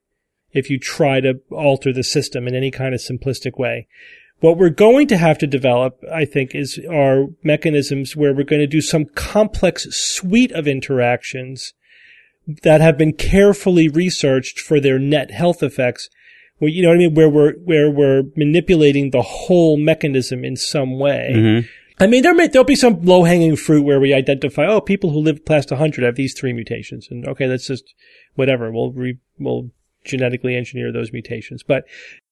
if you try to alter the system in any kind of simplistic way. What we're going to have to develop, I think, is our mechanisms where we're going to do some complex suite of interactions that have been carefully researched for their net health effects. Well, you know what I mean? Where we're, where we're manipulating the whole mechanism in some way. Mm-hmm. I mean, there may, there'll be some low hanging fruit where we identify, oh, people who live past 100 have these three mutations. And okay, that's just whatever. We'll re, we'll genetically engineer those mutations. But,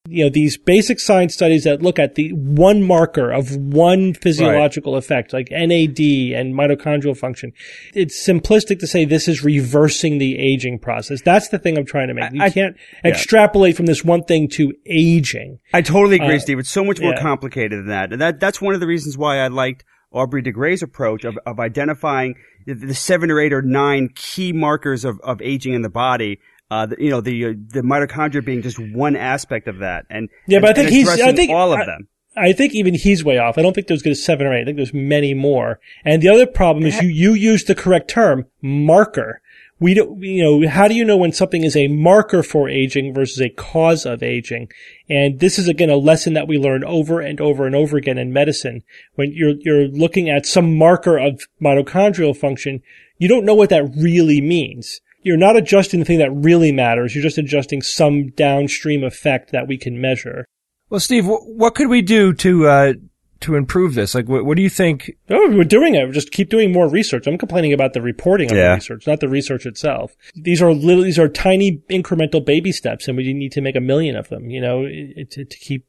you know, these basic science studies that look at the one marker of one physiological effect, like NAD and mitochondrial function, it's simplistic to say this is reversing the aging process. That's the thing I'm trying to make. You I- can't extrapolate from this one thing to aging. I totally agree, Uh, Steve. It's so much more yeah. complicated than that. And that that's one of the reasons why I liked Aubrey de Grey's approach of, of identifying the, the seven or eight or nine key markers of, of aging in the body. Uh, the, you know, the uh, the mitochondria being just one aspect of that, and Yeah, but I think he's- I think- all of I- them. I think even he's way off. I don't think there's good seven or eight. I think there's many more. And the other problem is you, you used the correct term, marker. We don't, you know, how do you know when something is a marker for aging versus a cause of aging? And this is again a lesson that we learn over and over and over again in medicine. When you're, you're looking at some marker of mitochondrial function, you don't know what that really means. You're not adjusting the thing that really matters. You're just adjusting some downstream effect that we can measure. Well, Steve, what could we do to uh, to improve this? Like, what, what do you think? Oh, we're doing it. We just keep doing more research. I'm complaining about the reporting of Yeah. the research, not the research itself. These are little, these are tiny incremental baby steps, and we need to make a million of them. You know, to, to keep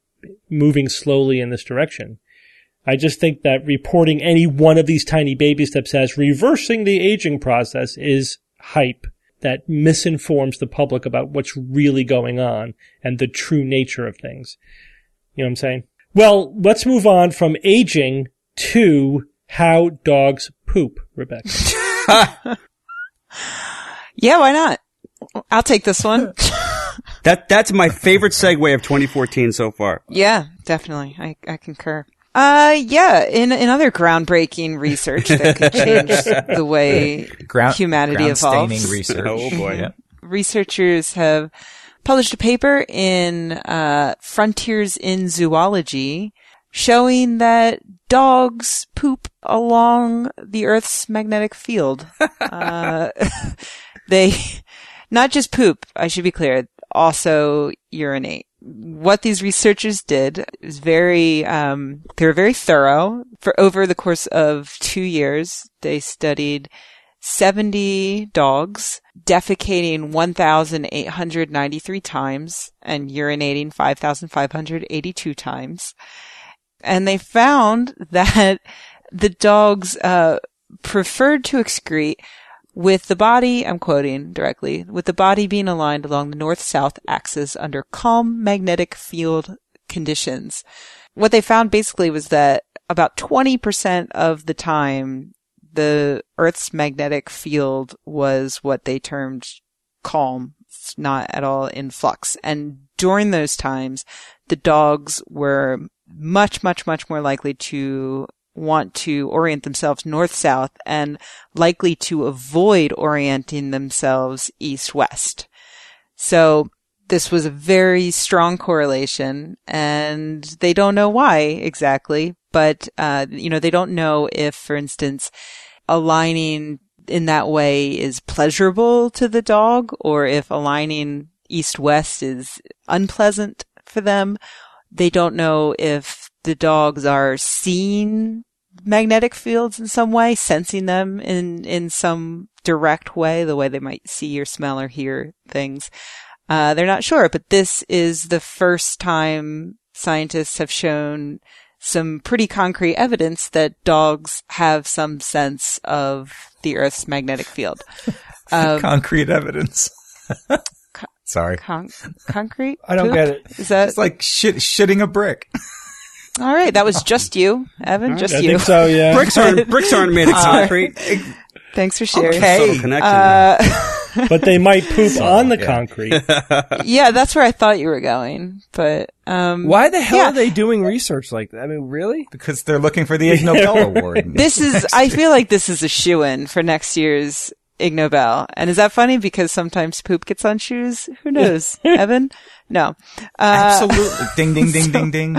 moving slowly in this direction. I just think that reporting any one of these tiny baby steps as reversing the aging process is hype that misinforms the public about what's really going on and the true nature of things. You know what I'm saying? Well, let's move on from aging to how dogs poop, Rebecca. Yeah, why not? I'll take this one. That that's my favorite segue of 2014 so far. yeah, definitely. I, I concur. Uh, yeah, in, in other groundbreaking research that could change the way Ground, humanity ground evolves. staining research. Oh, boy. Yeah. researchers have published a paper in uh, Frontiers in Zoology showing that dogs poop along the Earth's magnetic field. uh, they not just poop, I should be clear, also urinate. What these researchers did is very, um, they were very thorough. For over the course of two years, they studied 70 dogs, defecating 1,893 times and urinating 5,582 times. And they found that the dogs, uh, preferred to excrete with the body, I'm quoting directly, with the body being aligned along the north-south axis under calm magnetic field conditions. What they found basically was that about 20% of the time, the Earth's magnetic field was what they termed calm. Not at all in flux. And during those times, the dogs were much, much, much more likely to want to orient themselves north-south and likely to avoid orienting themselves east-west. So this was a very strong correlation and they don't know why exactly, but, uh, you know, they don't know if, for instance, aligning in that way is pleasurable to the dog or if aligning east-west is unpleasant for them. They don't know if the dogs are seeing magnetic fields in some way, sensing them in, in some direct way, the way they might see or smell or hear things. Uh, they're not sure, but this is the first time scientists have shown some pretty concrete evidence that dogs have some sense of the Earth's magnetic field. Um, concrete evidence. Sorry. Con- concrete? I don't poop? get it. Is that It's like shit, shitting a brick. all right? That was just you, Evan. Just I you. think so, yeah. bricks aren't bricks aren't made of concrete. Thanks for sharing. Subtle connection. Uh, but they might poop on the yeah. concrete. yeah, that's where I thought you were going, but um, Why the hell Yeah. are they doing research like that? I mean, really? Because they're looking for the Ig Nobel Award. this is I feel like this is a shoe in for next year's Ig Nobel. And is that funny because sometimes poop gets on shoes? Who knows? Evan? No. Uh, Absolutely. ding, ding, ding, ding, ding.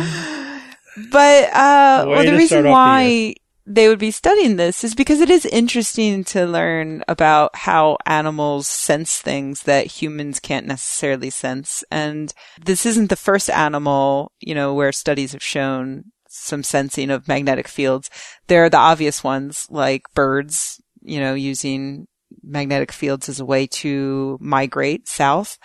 But uh well the reason off the why they would be studying this is because it is interesting to learn about how animals sense things that humans can't necessarily sense. And this isn't the first animal, you know, where studies have shown some sensing of magnetic fields. There are the obvious ones like birds, you know, using magnetic fields as a way to migrate south.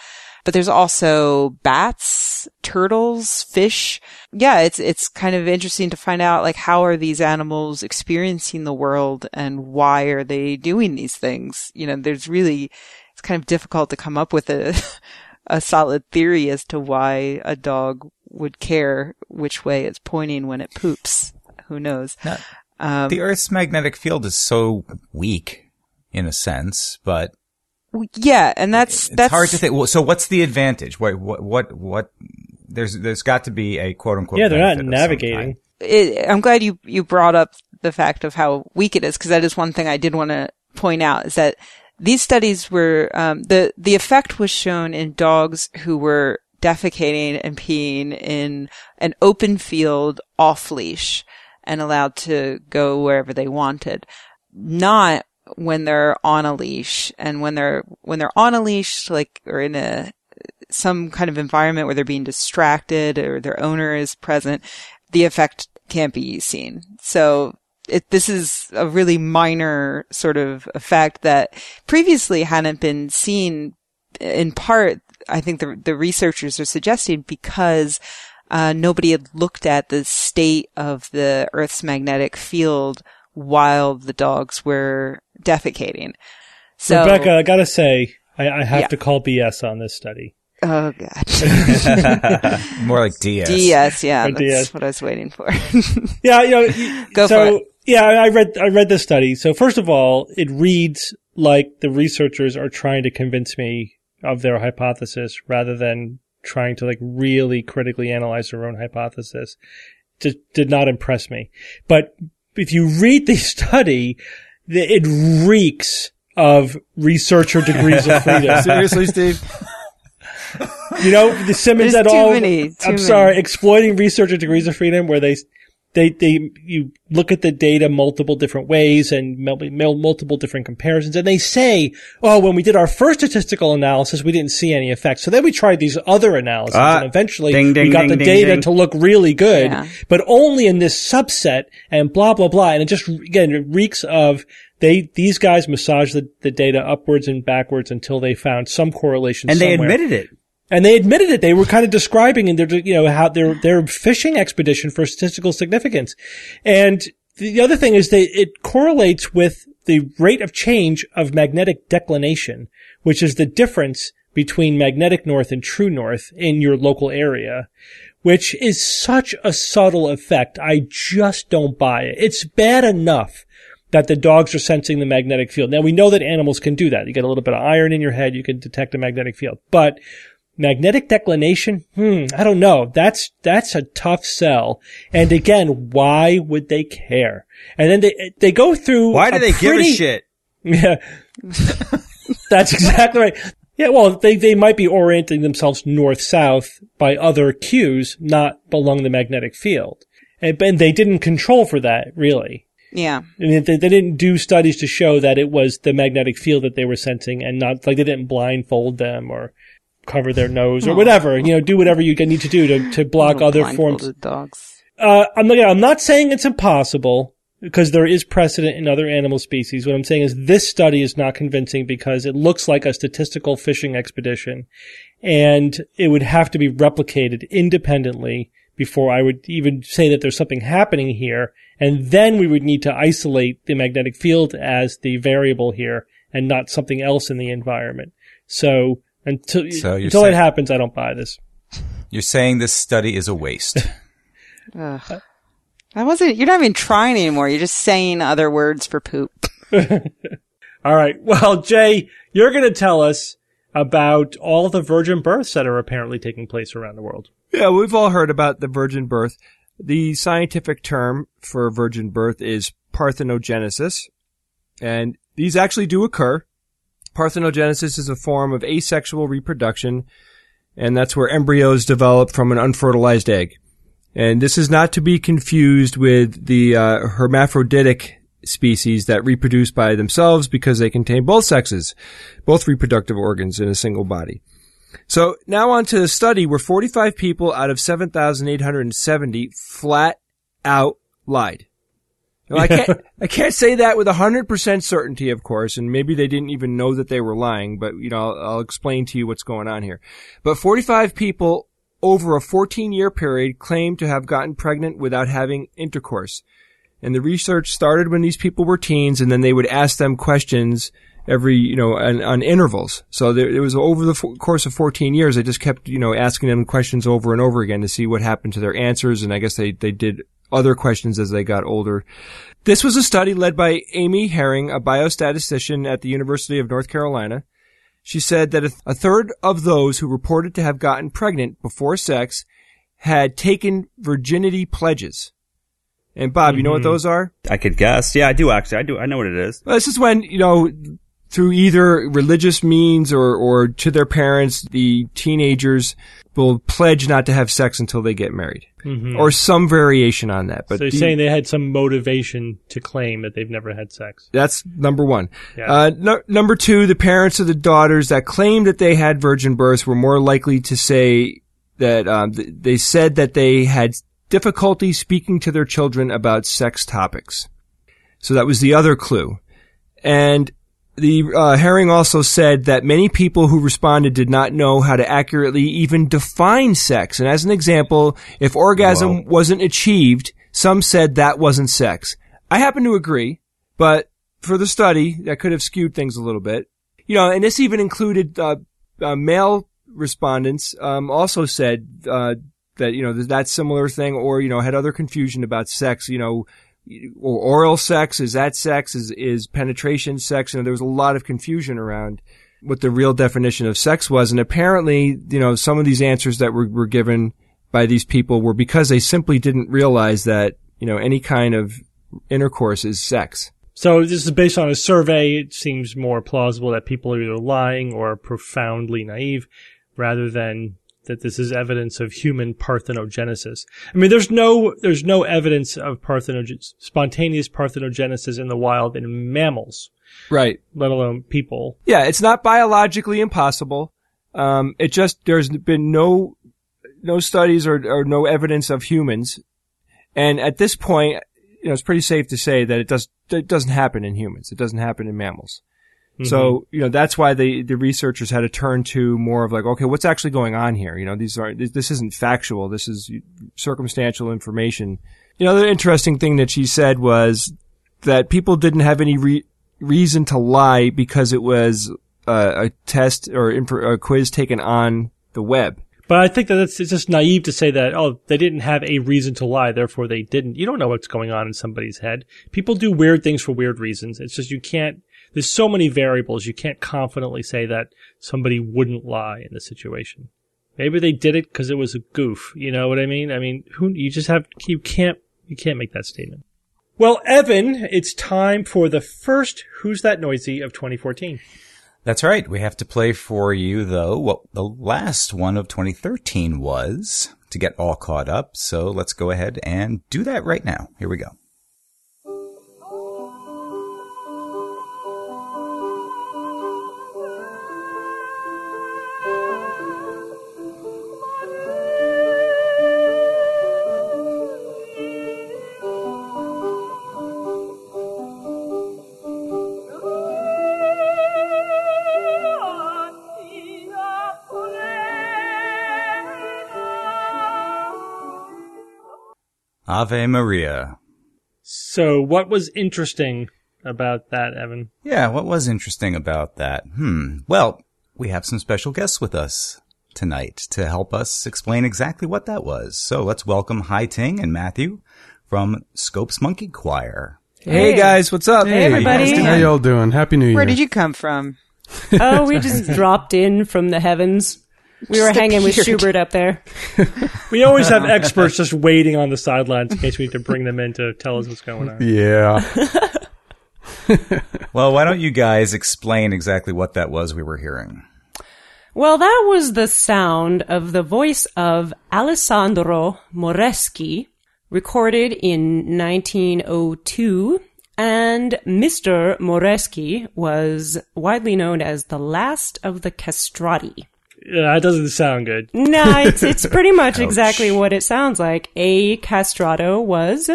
But there's also bats, turtles, fish. Yeah, it's it's kind of interesting to find out like how are these animals experiencing the world and why are they doing these things? You know, there's really it's kind of difficult to come up with a a solid theory as to why a dog would care which way it's pointing when it poops. Who knows? No. Um, the Earth's magnetic field is so weak, in a sense, but yeah, and that's it's that's hard to think. Well, So, what's the advantage? What, what, what, what? There's, there's got to be a quote unquote. Yeah, they're not benefit of some navigating. it, I'm glad you you brought up the fact of how weak it is because that is one thing I did want to point out is that these studies were um, the the effect was shown in dogs who were defecating and peeing in an open field off leash and allowed to go wherever they wanted, not when they're on a leash and when they're when they're on a leash like or in a some kind of environment where they're being distracted or their owner is present, the effect can't be seen. So it, this is a really minor sort of effect that previously hadn't been seen in part. I think the, the researchers are suggesting because uh, nobody had looked at the state of the Earth's magnetic field while the dogs were defecating. So, Rebecca, I gotta say, I, I have Yeah. to call BS on this study. oh god, More like DS. DS, yeah, Or that's DS. what I was waiting for. Yeah, you know, Go so, for it. Yeah, I read I read the study. So first of all, it reads like the researchers are trying to convince me of their hypothesis rather than trying to like really critically analyze their own hypothesis. Just did not impress me. But if you read the study, it reeks of researcher degrees of freedom. Seriously, Steve? You know, the Simmons There's et too al. many, I'm many. sorry, exploiting researcher degrees of freedom, where they they, they, you look at the data multiple different ways and multiple different comparisons. And they say, oh, when we did our first statistical analysis, we didn't see any effect. So then we tried these other analyses Ah, and eventually ding, ding, we got ding, the ding, data ding. to look really good, Yeah. but only in this subset and blah, blah, blah. And it just, again, it reeks of they, these guys massage the, the data upwards and backwards until they found some correlation And they admitted it. And they admitted it. They were kind of describing in their, you know, how their, their fishing expedition for statistical significance. And the other thing is that it correlates with the rate of change of magnetic declination, which is the difference between magnetic north and true north in your local area, which is such a subtle effect. I just don't buy it. It's bad enough that the dogs are sensing the magnetic field. Now we know that animals can do that. You get a little bit of iron in your head, you can detect a magnetic field. But magnetic declination, hmm, I don't know. That's, that's a tough sell. And again, why would they care? And then they, they go through. Why do they give a shit? Yeah. That's exactly right. Yeah, well, they, they might be orienting themselves north-south by other cues, not along the magnetic field. And, and they didn't control for that, really. Yeah. I mean, they, they didn't do studies to show that it was the magnetic field that they were sensing and not, like they didn't blindfold them or cover their nose or whatever, you know, do whatever you need to do to, to block Little other forms dogs. uh, I'm not, I'm not saying it's impossible because there is precedent in other animal species. What I'm saying is this study is not convincing because it looks like a statistical fishing expedition and it would have to be replicated independently before I would even say that there's something happening here. And then we would need to isolate the magnetic field as the variable here and not something else in the environment. So until, So until saying- it happens, I don't buy this. You're saying this study is a waste. Ugh. I wasn't, you're not even trying anymore. You're just saying other words for poop. All right. Well, Jay, you're going to tell us about all the virgin births that are apparently taking place around the world. Yeah, we've all heard about the virgin birth. The scientific term for virgin birth is parthenogenesis, and these actually do occur. Parthenogenesis is a form of asexual reproduction, and that's where embryos develop from an unfertilized egg. And this is not to be confused with the uh, hermaphroditic species that reproduce by themselves because they contain both sexes, both reproductive organs in a single body. So now on to the study where 45 people out of 7,870 flat out lied. Now, I can't, I can't say that with 100% certainty, of course, and maybe they didn't even know that they were lying, but, you know, I'll, I'll explain to you what's going on here. But 45 people over a 14 year period claimed to have gotten pregnant without having intercourse. And the research started when these people were teens, and then they would ask them questions every, you know, on, on intervals. So there, it was over the f- course of 14 years, they just kept, you know, asking them questions over and over again to see what happened to their answers. And I guess they, they did other questions as they got older. This was a study led by Amy Herring, a biostatistician at the University of North Carolina. She said that a, th- a third of those who reported to have gotten pregnant before sex had taken virginity pledges. And Bob, you know what mm-hmm. those are? I could guess. Yeah, I do actually. I do. I know what it is. Well, this is when, you know, through either religious means or, or to their parents, the teenagers will pledge not to have sex until they get married. Or some variation on that. But So you're the- saying they had some motivation to claim that they've never had sex. That's number one. Yeah. Uh, no, number two, the parents of the daughters that claimed that they had virgin births were more likely to say that um, th- they said that they had difficulty speaking to their children about sex topics. So that was the other clue. And the uh, Herring also said that many people who responded did not know how to accurately even define sex. And as an example, if orgasm wasn't achieved, some said that wasn't sex. I happen to agree, but for the study, that could have skewed things a little bit. You know, and this even included uh, uh, male respondents. Um, also said uh, that you know that similar thing, or you know had other confusion about sex. You know, or oral sex is that sex is is penetration sex and there was a lot of confusion around what the real definition of sex was and apparently you know some of these answers that were, were given by these people were because they simply didn't realize that you know any kind of intercourse is sex So this is based on a survey. It seems more plausible that people are either lying or profoundly naive rather than that this is evidence of human parthenogenesis. I mean, there's no there's no evidence of parthenogenesis, spontaneous parthenogenesis in the wild in mammals, Right. let alone people. Yeah, it's not biologically impossible. Um, it just there's been no no studies or, or no evidence of humans, and at this point, you know, it's pretty safe to say that it does it doesn't happen in humans. It doesn't happen in mammals. So you know that's why the the researchers had to turn to more of like, okay, what's actually going on here? You know, these are this, this isn't factual. This is circumstantial information. You know, the interesting thing that she said was that people didn't have any re- reason to lie because it was uh, a test or inf- a quiz taken on the web. But I think that it's, it's just naive to say that, oh, they didn't have a reason to lie, therefore they didn't. You don't know what's going on in somebody's head. People do weird things for weird reasons. It's just you can't, there's so many variables, you can't confidently say that somebody wouldn't lie in the situation. Maybe they did it because it was a goof. You know what I mean? I mean, who, you just have, you can't, you can't make that statement. Well, Evan, it's time for the first Who's That Noisy of 2014. That's right. We have to play for you, though, what the last one of 2013 was to get all caught up. So let's go ahead and do that right now. Here we go. Ave Maria. So what was interesting about that, Evan? Yeah, what was interesting about that? Hmm. Well, we have some special guests with us tonight to help us explain exactly what that was. So let's welcome Hai Ting and Matthew from Scopes Monkey Choir. Hey, guys, what's up? Hey, everybody. How y'all doing? Happy New Year. Where did you come from? Oh, we just dropped in from the heavens. We were hanging with. Schubert up there. We always have experts just waiting on the sidelines in case we need to bring them in to tell us what's going on. Yeah. Well, why don't you guys explain exactly what that was we were hearing? Well, that was the sound of the voice of Alessandro Moreschi, recorded in 1902. And Mr. Moreschi was widely known as the last of the castrati. Yeah, that doesn't sound good. No, it's it's pretty much exactly what it sounds like. A castrato was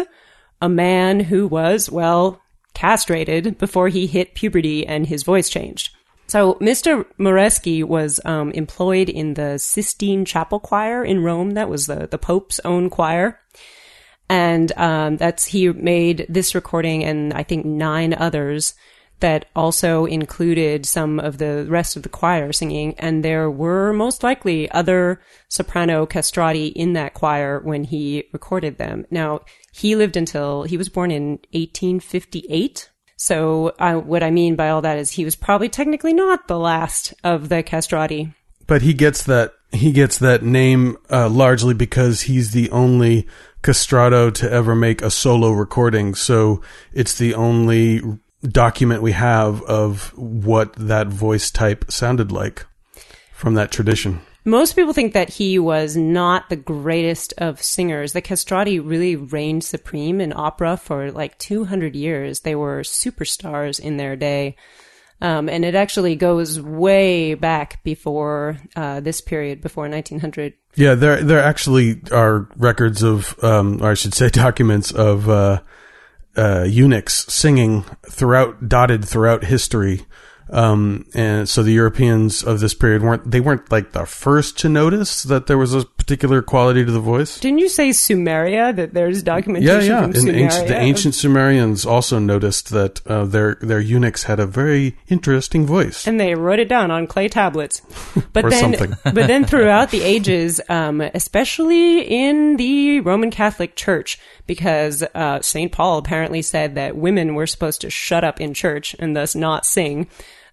a man who was well castrated before he hit puberty and his voice changed. So Mr. Moreschi was um, employed in the Sistine Chapel Choir in Rome. That was the the Pope's own choir, and um, that's he made this recording and I think nine others that also included some of the rest of the choir singing, and there were most likely other soprano castrati in that choir when he recorded them. Now, he lived until he was born in 1858. So, uh, what I mean by all that is he was probably technically not the last of the castrati. but he gets that he gets that name uh, largely because he's the only castrato to ever make a solo recording. So it's the only document we have of what that voice type sounded like from that tradition. Most people think that he was not the greatest of singers. The castrati really reigned supreme in opera for like 200 years. They were superstars in their day. Um, and it actually goes way back before uh, this period, before 1900. Yeah, there there actually are records of, um, or I should say, documents of uh, Uh, eunuchs singing throughout, dotted throughout history. Um, and so the Europeans of this period weren't they weren't like the first to notice that there was a particular quality to the voice. Didn't you say Sumeria? That there's Yeah, documentation yeah. from And Sumeria? ancient, the ancient Sumerians also noticed that uh, their their eunuchs had a very interesting voice. and they wrote it down on clay tablets. But then, something. but then throughout the ages, um, especially in the Roman Catholic Church, because uh, Saint Paul apparently said that women were supposed to shut up in church and thus not sing.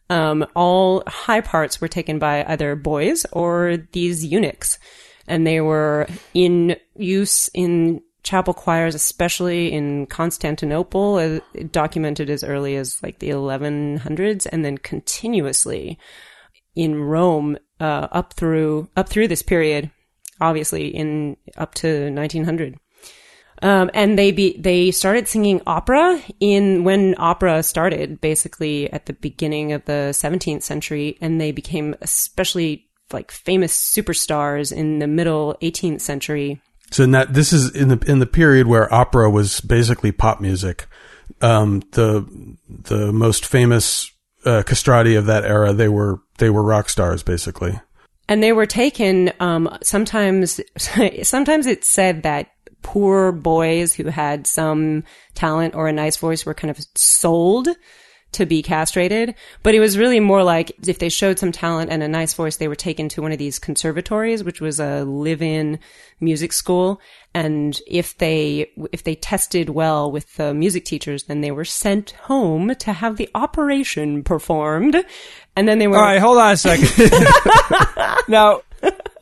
Um, all high parts were taken by either boys or these eunuchs, and they were in use in chapel choirs, especially in Constantinople, uh, documented as early as like the 1100s, and then continuously in Rome uh, up through up through this period, obviously in up to 1900. Um, and they be they started singing opera in when opera started, basically at the beginning of the 17th century, and they became especially like famous superstars in the middle 18th century. So in that this is in the in the period where opera was basically pop music. Um, the the most famous uh, castrati of that era, they were they were rock stars basically. And they were taken. Um, sometimes sometimes it's said that poor boys who had some talent or a nice voice were kind of sold to be castrated. But it was really more like if they showed some talent and a nice voice, they were taken to one of these conservatories, which was a live-in music school. And if they, if they tested well with the music teachers, then they were sent home to have the operation performed. And then they were. All right, hold on a second. now,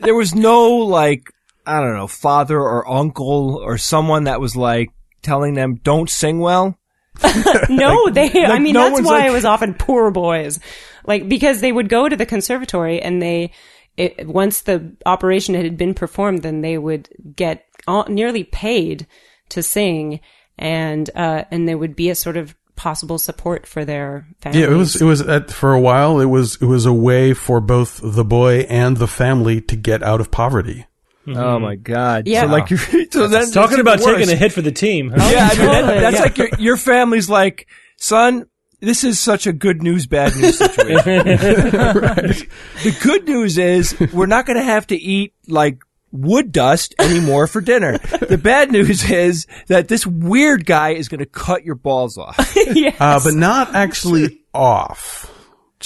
there was no like I don't know, father or uncle or someone that was like telling them, don't sing well? no, they, like I mean, no that's why like- it was often poor boys. Like, because they would go to the conservatory and they, it, once the operation had been performed, then they would get all, nearly paid to sing and, uh, and there would be a sort of possible support for their families. Yeah, it was it was at, for a while. It was it was a way for both the boy and the family to get out of poverty. Oh my god! Yeah. So like, you're, so then Talking about even taking a hit for the team. huh? Yeah, I mean, that, that's yeah. like your, your family's like, son, this is such a good news, bad news situation. The good news is we're not going to have to eat like wood dust anymore for dinner. The bad news is that this weird guy is going to cut your balls off. yes. Uh, but not actually off.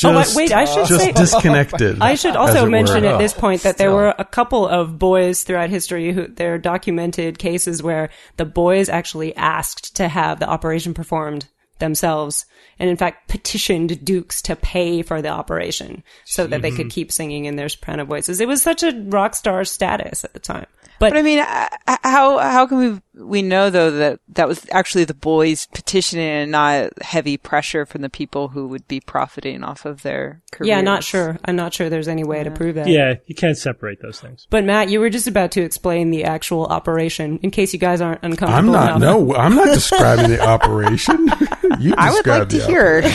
Oh, wait, I should just say- disconnected. I should also it mention were. at this point that there were a couple of boys throughout history who there are documented cases where the boys actually asked to have the operation performed themselves and in fact petitioned dukes to pay for the operation so that they could keep singing in their soprano voices. It was such a rock star status at the time. But, But I mean, uh, how how can we we know though that that was actually the boys petitioning and not heavy pressure from the people who would be profiting off of their careers? yeah, not sure. I'm not sure there's any way to prove that. Yeah, you can't separate those things. But Matt, you were just about to explain the actual operation in case you guys aren't uncomfortable. I'm not. enough. No, I'm not describing the operation. you I would like to hear.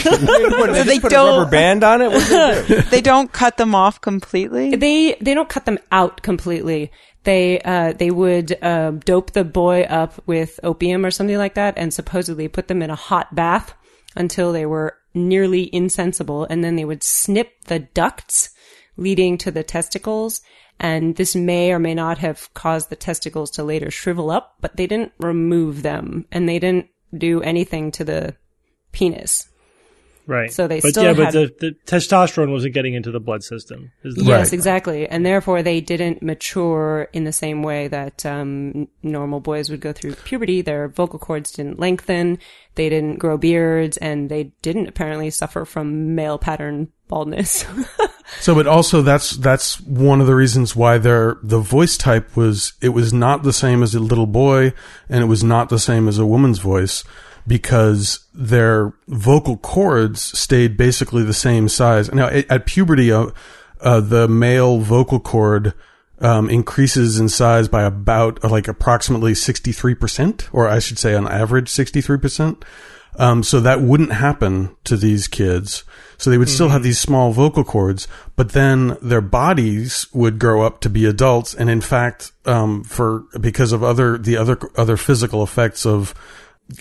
What, So they put don't- rubber band on it? They do? they don't cut them off completely. They they don't cut them out completely. They uh they would uh, dope the boy up with opium or something like that, and supposedly put them in a hot bath until they were nearly insensible, and then they would snip the ducts leading to the testicles. And this may or may not have caused the testicles to later shrivel up, but they didn't remove them, and they didn't do anything to the penis. Right. So they but still yeah, had- but the, the testosterone wasn't getting into the blood system. is the- Yes, Right. exactly. And therefore, they didn't mature in the same way that um, normal boys would go through puberty. Their vocal cords didn't lengthen, they didn't grow beards, and they didn't apparently suffer from male pattern baldness. So, but also that's that's one of the reasons why their the voice type was it was not the same as a little boy, and it was not the same as a woman's voice because their vocal cords stayed basically the same size. Now, at, puberty, uh, uh, the male vocal cord um, increases in size by about uh, like approximately sixty three percent, or I should say, on average, sixty three percent. Um, so that wouldn't happen to these kids. So they would still have these small vocal cords, but then their bodies would grow up to be adults. And in fact, um, for, because of other, the other, other physical effects of,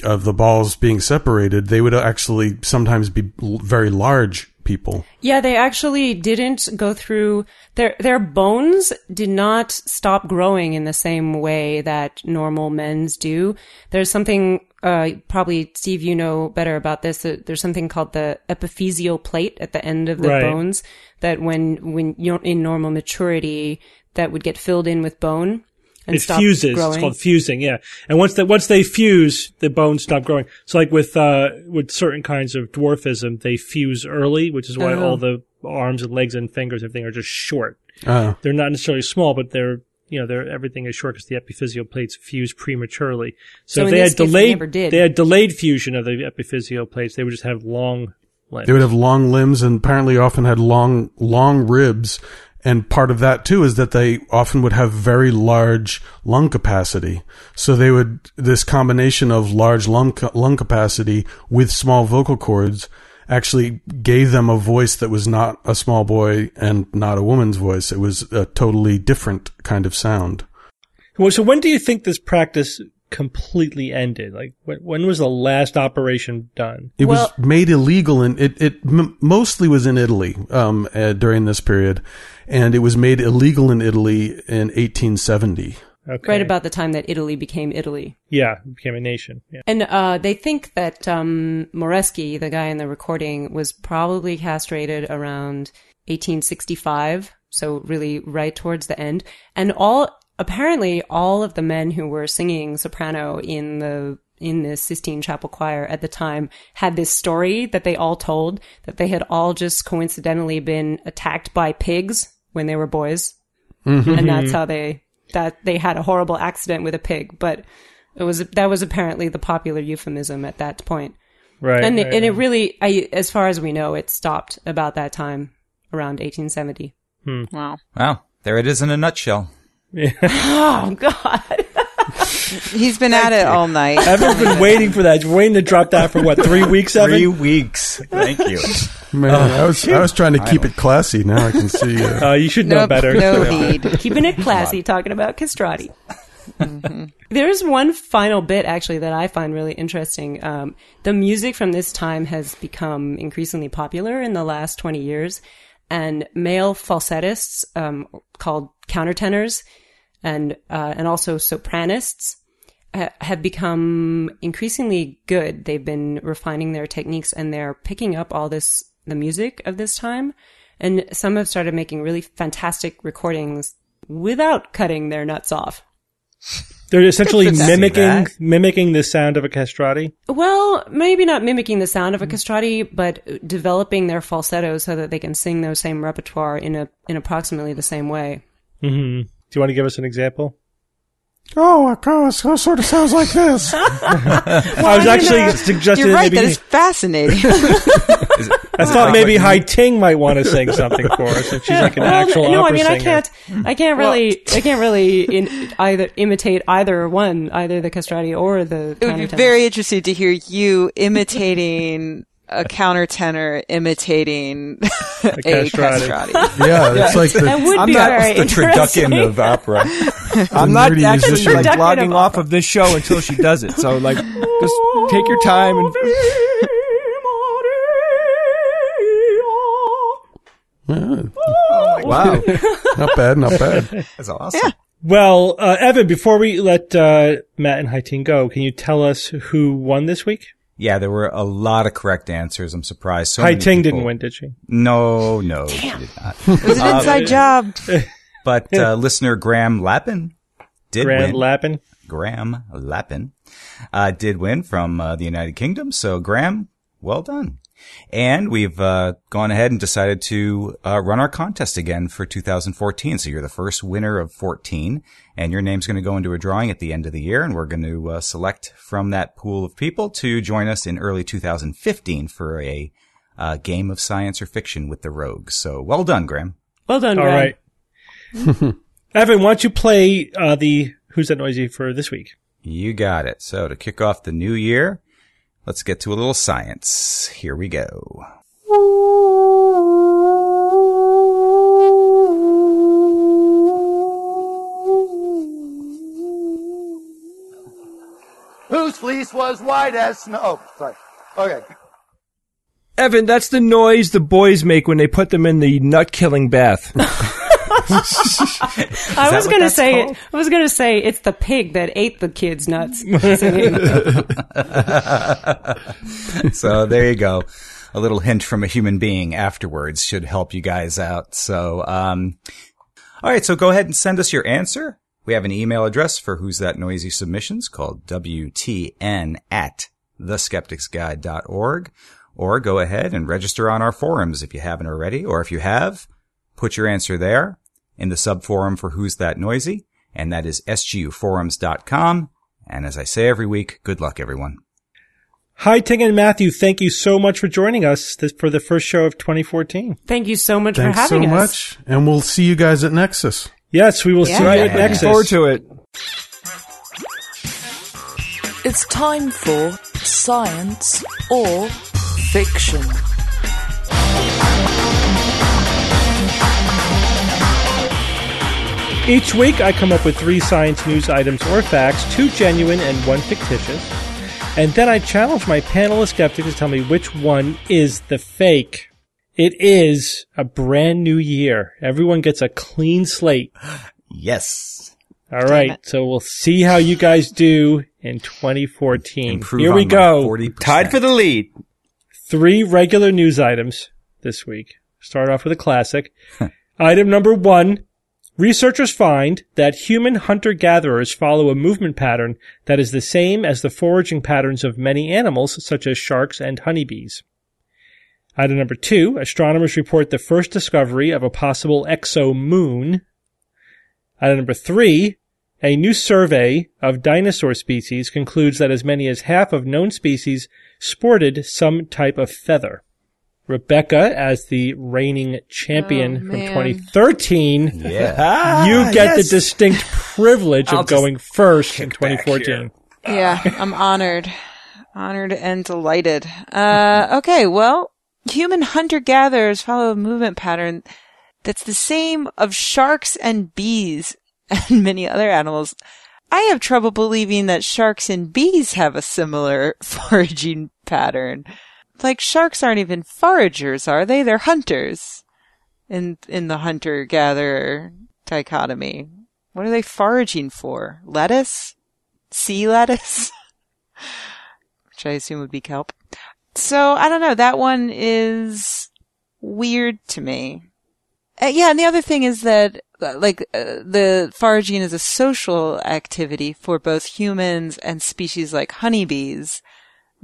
of the balls being separated, they would actually sometimes be l- very large people. Yeah, they actually didn't go through their their bones did not stop growing in the same way that normal men's do. There's something uh probably Steve you know better about this. uh, There's something called the epiphyseal plate at the end of the Right. bones that when when you're in normal maturity that would get filled in with bone and it stop fuses. growing. It's called fusing. Yeah. And once that once they fuse, the bones stop growing. So like with uh with certain kinds of dwarfism, they fuse early, which is why Oh. all the arms and legs and fingers and everything are just short. Uh, They're not necessarily small, but they're you know, they're everything is short because the epiphyseal plates fuse prematurely. So, So if they had case, they delayed, never did. they had delayed fusion of the epiphyseal plates, they would just have long, limbs. They would have long limbs and apparently often had long, long ribs. And part of that too is that they often would have very large lung capacity. So they would, this combination of large lung, lung capacity with small vocal cords actually gave them a voice that was not a small boy and not a woman's voice. It was a totally different kind of sound. Well, so when do you think this practice completely ended? Like, when, when was the last operation done? It Well- was made illegal and it, it m- mostly was in Italy, um, uh, during this period. And it was made illegal in Italy in 1870. Okay. Right about the time that Italy became Italy. Yeah, became a nation. Yeah. And uh, they think that um, Moreschi, the guy in the recording, was probably castrated around 1865, so really right towards the end. And all apparently all of the men who were singing soprano in the in the Sistine Chapel choir at the time had this story that they all told that they had all just coincidentally been attacked by pigs when they were boys, mm-hmm. and that's how they that they had a horrible accident with a pig, but. It was that was apparently the popular euphemism at that point, Right. and it, right, and it really, I, as far as we know, it stopped about that time, around 1870. Hmm. Wow. Wow. There it is in a nutshell. Oh God! He's been at it all night. Evan's been waiting for that. Waiting to drop that for what, three weeks, Evan? Three weeks. Thank you. Man, I was I was trying to keep it classy. Now I can see. Uh, Uh, you should know Nope, better. no need. Keeping it classy, talking about castrati. There's one final bit actually that I find really interesting. Um, the music from this time has become increasingly popular in the last 20 years, and male falsettists, um, called countertenors, and uh, and also sopranists ha- have become increasingly good. They've been refining their techniques and they're picking up all this, the music of this time. And some have started making really fantastic recordings without cutting their nuts off. They're essentially Good to see mimicking mimicking the sound of a castrati. Well, maybe not mimicking the sound of a castrati, but developing their falsetto so that they can sing those same repertoire in a in approximately the same way. hmm Do you want to give us an example? oh, it goes- it sort of sounds like this. I was actually suggesting You're right. maybe That is fascinating. I thought maybe Hai Ting might want to sing something for us. If she's like an Well, actual no, I opera mean I can't, I can't really, I can't really in, either imitate either one, either the castrati or the. It would be very interesting to hear you imitating a countertenor imitating a castrati. castrati. Yeah, it's like the, That would I'm not- very the. Turducken of opera. I'm not nerdy actually musician. like Duck in a logging bottle. off of this show until she does it. So like, just take your time and. Wow. not bad, not bad. That's awesome. Well, uh, Evan, before we let uh, Matt and Hai Ting go, can you tell us who won this week? Yeah, there were a lot of correct answers. I'm surprised. So Hai many Ting people- didn't win, did she? No, no, she did not. It was an inside job. But uh, listener Graham Lappin did Grant win. Lappin. Graham Lappin uh, did win from uh, the United Kingdom. So Graham, well done. And we've uh, gone ahead and decided to uh, run our contest again for 2014. So you're the first winner of 14, and your name's going to go into a drawing at the end of the year, and we're going to uh, select from that pool of people to join us in early 2015 for a uh, game of science or fiction with the Rogues. So well done, Graham. Well done, All Graham. right. Evan, why don't you play uh, the Who's That Noisy for this week? You got it. So to kick off the new year, let's get to a little science. Here we go. whose fleece was white as snow. Oh, sorry. Okay. Evan, that's the noise the boys make when they put them in the nut killing bath. I was gonna say, called? I was gonna say it's the pig that ate the kid's nuts. so there you go. A little hint from a human being afterwards should help you guys out. So, um, all right. So go ahead and send us your answer. We have an email address for Who's That Noisy Submissions called WTN at theskepticsguide.org. Or go ahead and register on our forums if you haven't already. Or if you have, put your answer there in the subforum for Who's That Noisy. And that is sguforums.com. And as I say every week, good luck, everyone. Hai Ting and Matthew. Thank you so much for joining us this, for the first show of 2014. Thank you so much Thanks for so having us. Thanks so much, and we'll see you guys at Nexus. Yes, we will see you Yeah. at Looking Nexus. forward to it. It's time for science or fiction. Each week, I come up with three science news items or facts, two genuine and one fictitious. And then I challenge my panel of skeptics to tell me which one is the fake. It is a brand new year. Everyone gets a clean slate. Yes. All right, so we'll see how you guys do in 2014. Improve Here we go. 40%. Tied for the lead. Three regular news items this week. Start off with a classic. Item number one. Researchers find that human hunter-gatherers follow a movement pattern that is the same as the foraging patterns of many animals, such as sharks and honeybees. Item number two. Astronomers report the first discovery of a possible exo-moon. Item number three. A new survey of dinosaur species concludes that as many as half of known species sported some type of feather. Rebecca, as the reigning champion Oh, from 2013, Yeah. you get the distinct privilege of going first in 2014. Yeah, I'm honored. Honored and delighted. Uh, okay, well, human hunter gatherers follow a movement pattern that's the same of sharks and bees and many other animals. I have trouble believing that sharks and bees have a similar foraging pattern. Like sharks aren't even foragers, are they? They're hunters. In in the hunter gatherer dichotomy. What are they foraging for? Lettuce? Sea lettuce? Which I assume would be kelp. So, I don't know. That one is weird to me. Uh, yeah, and the other thing is that, uh, like, uh, the foraging is a social activity for both humans and species like honeybees,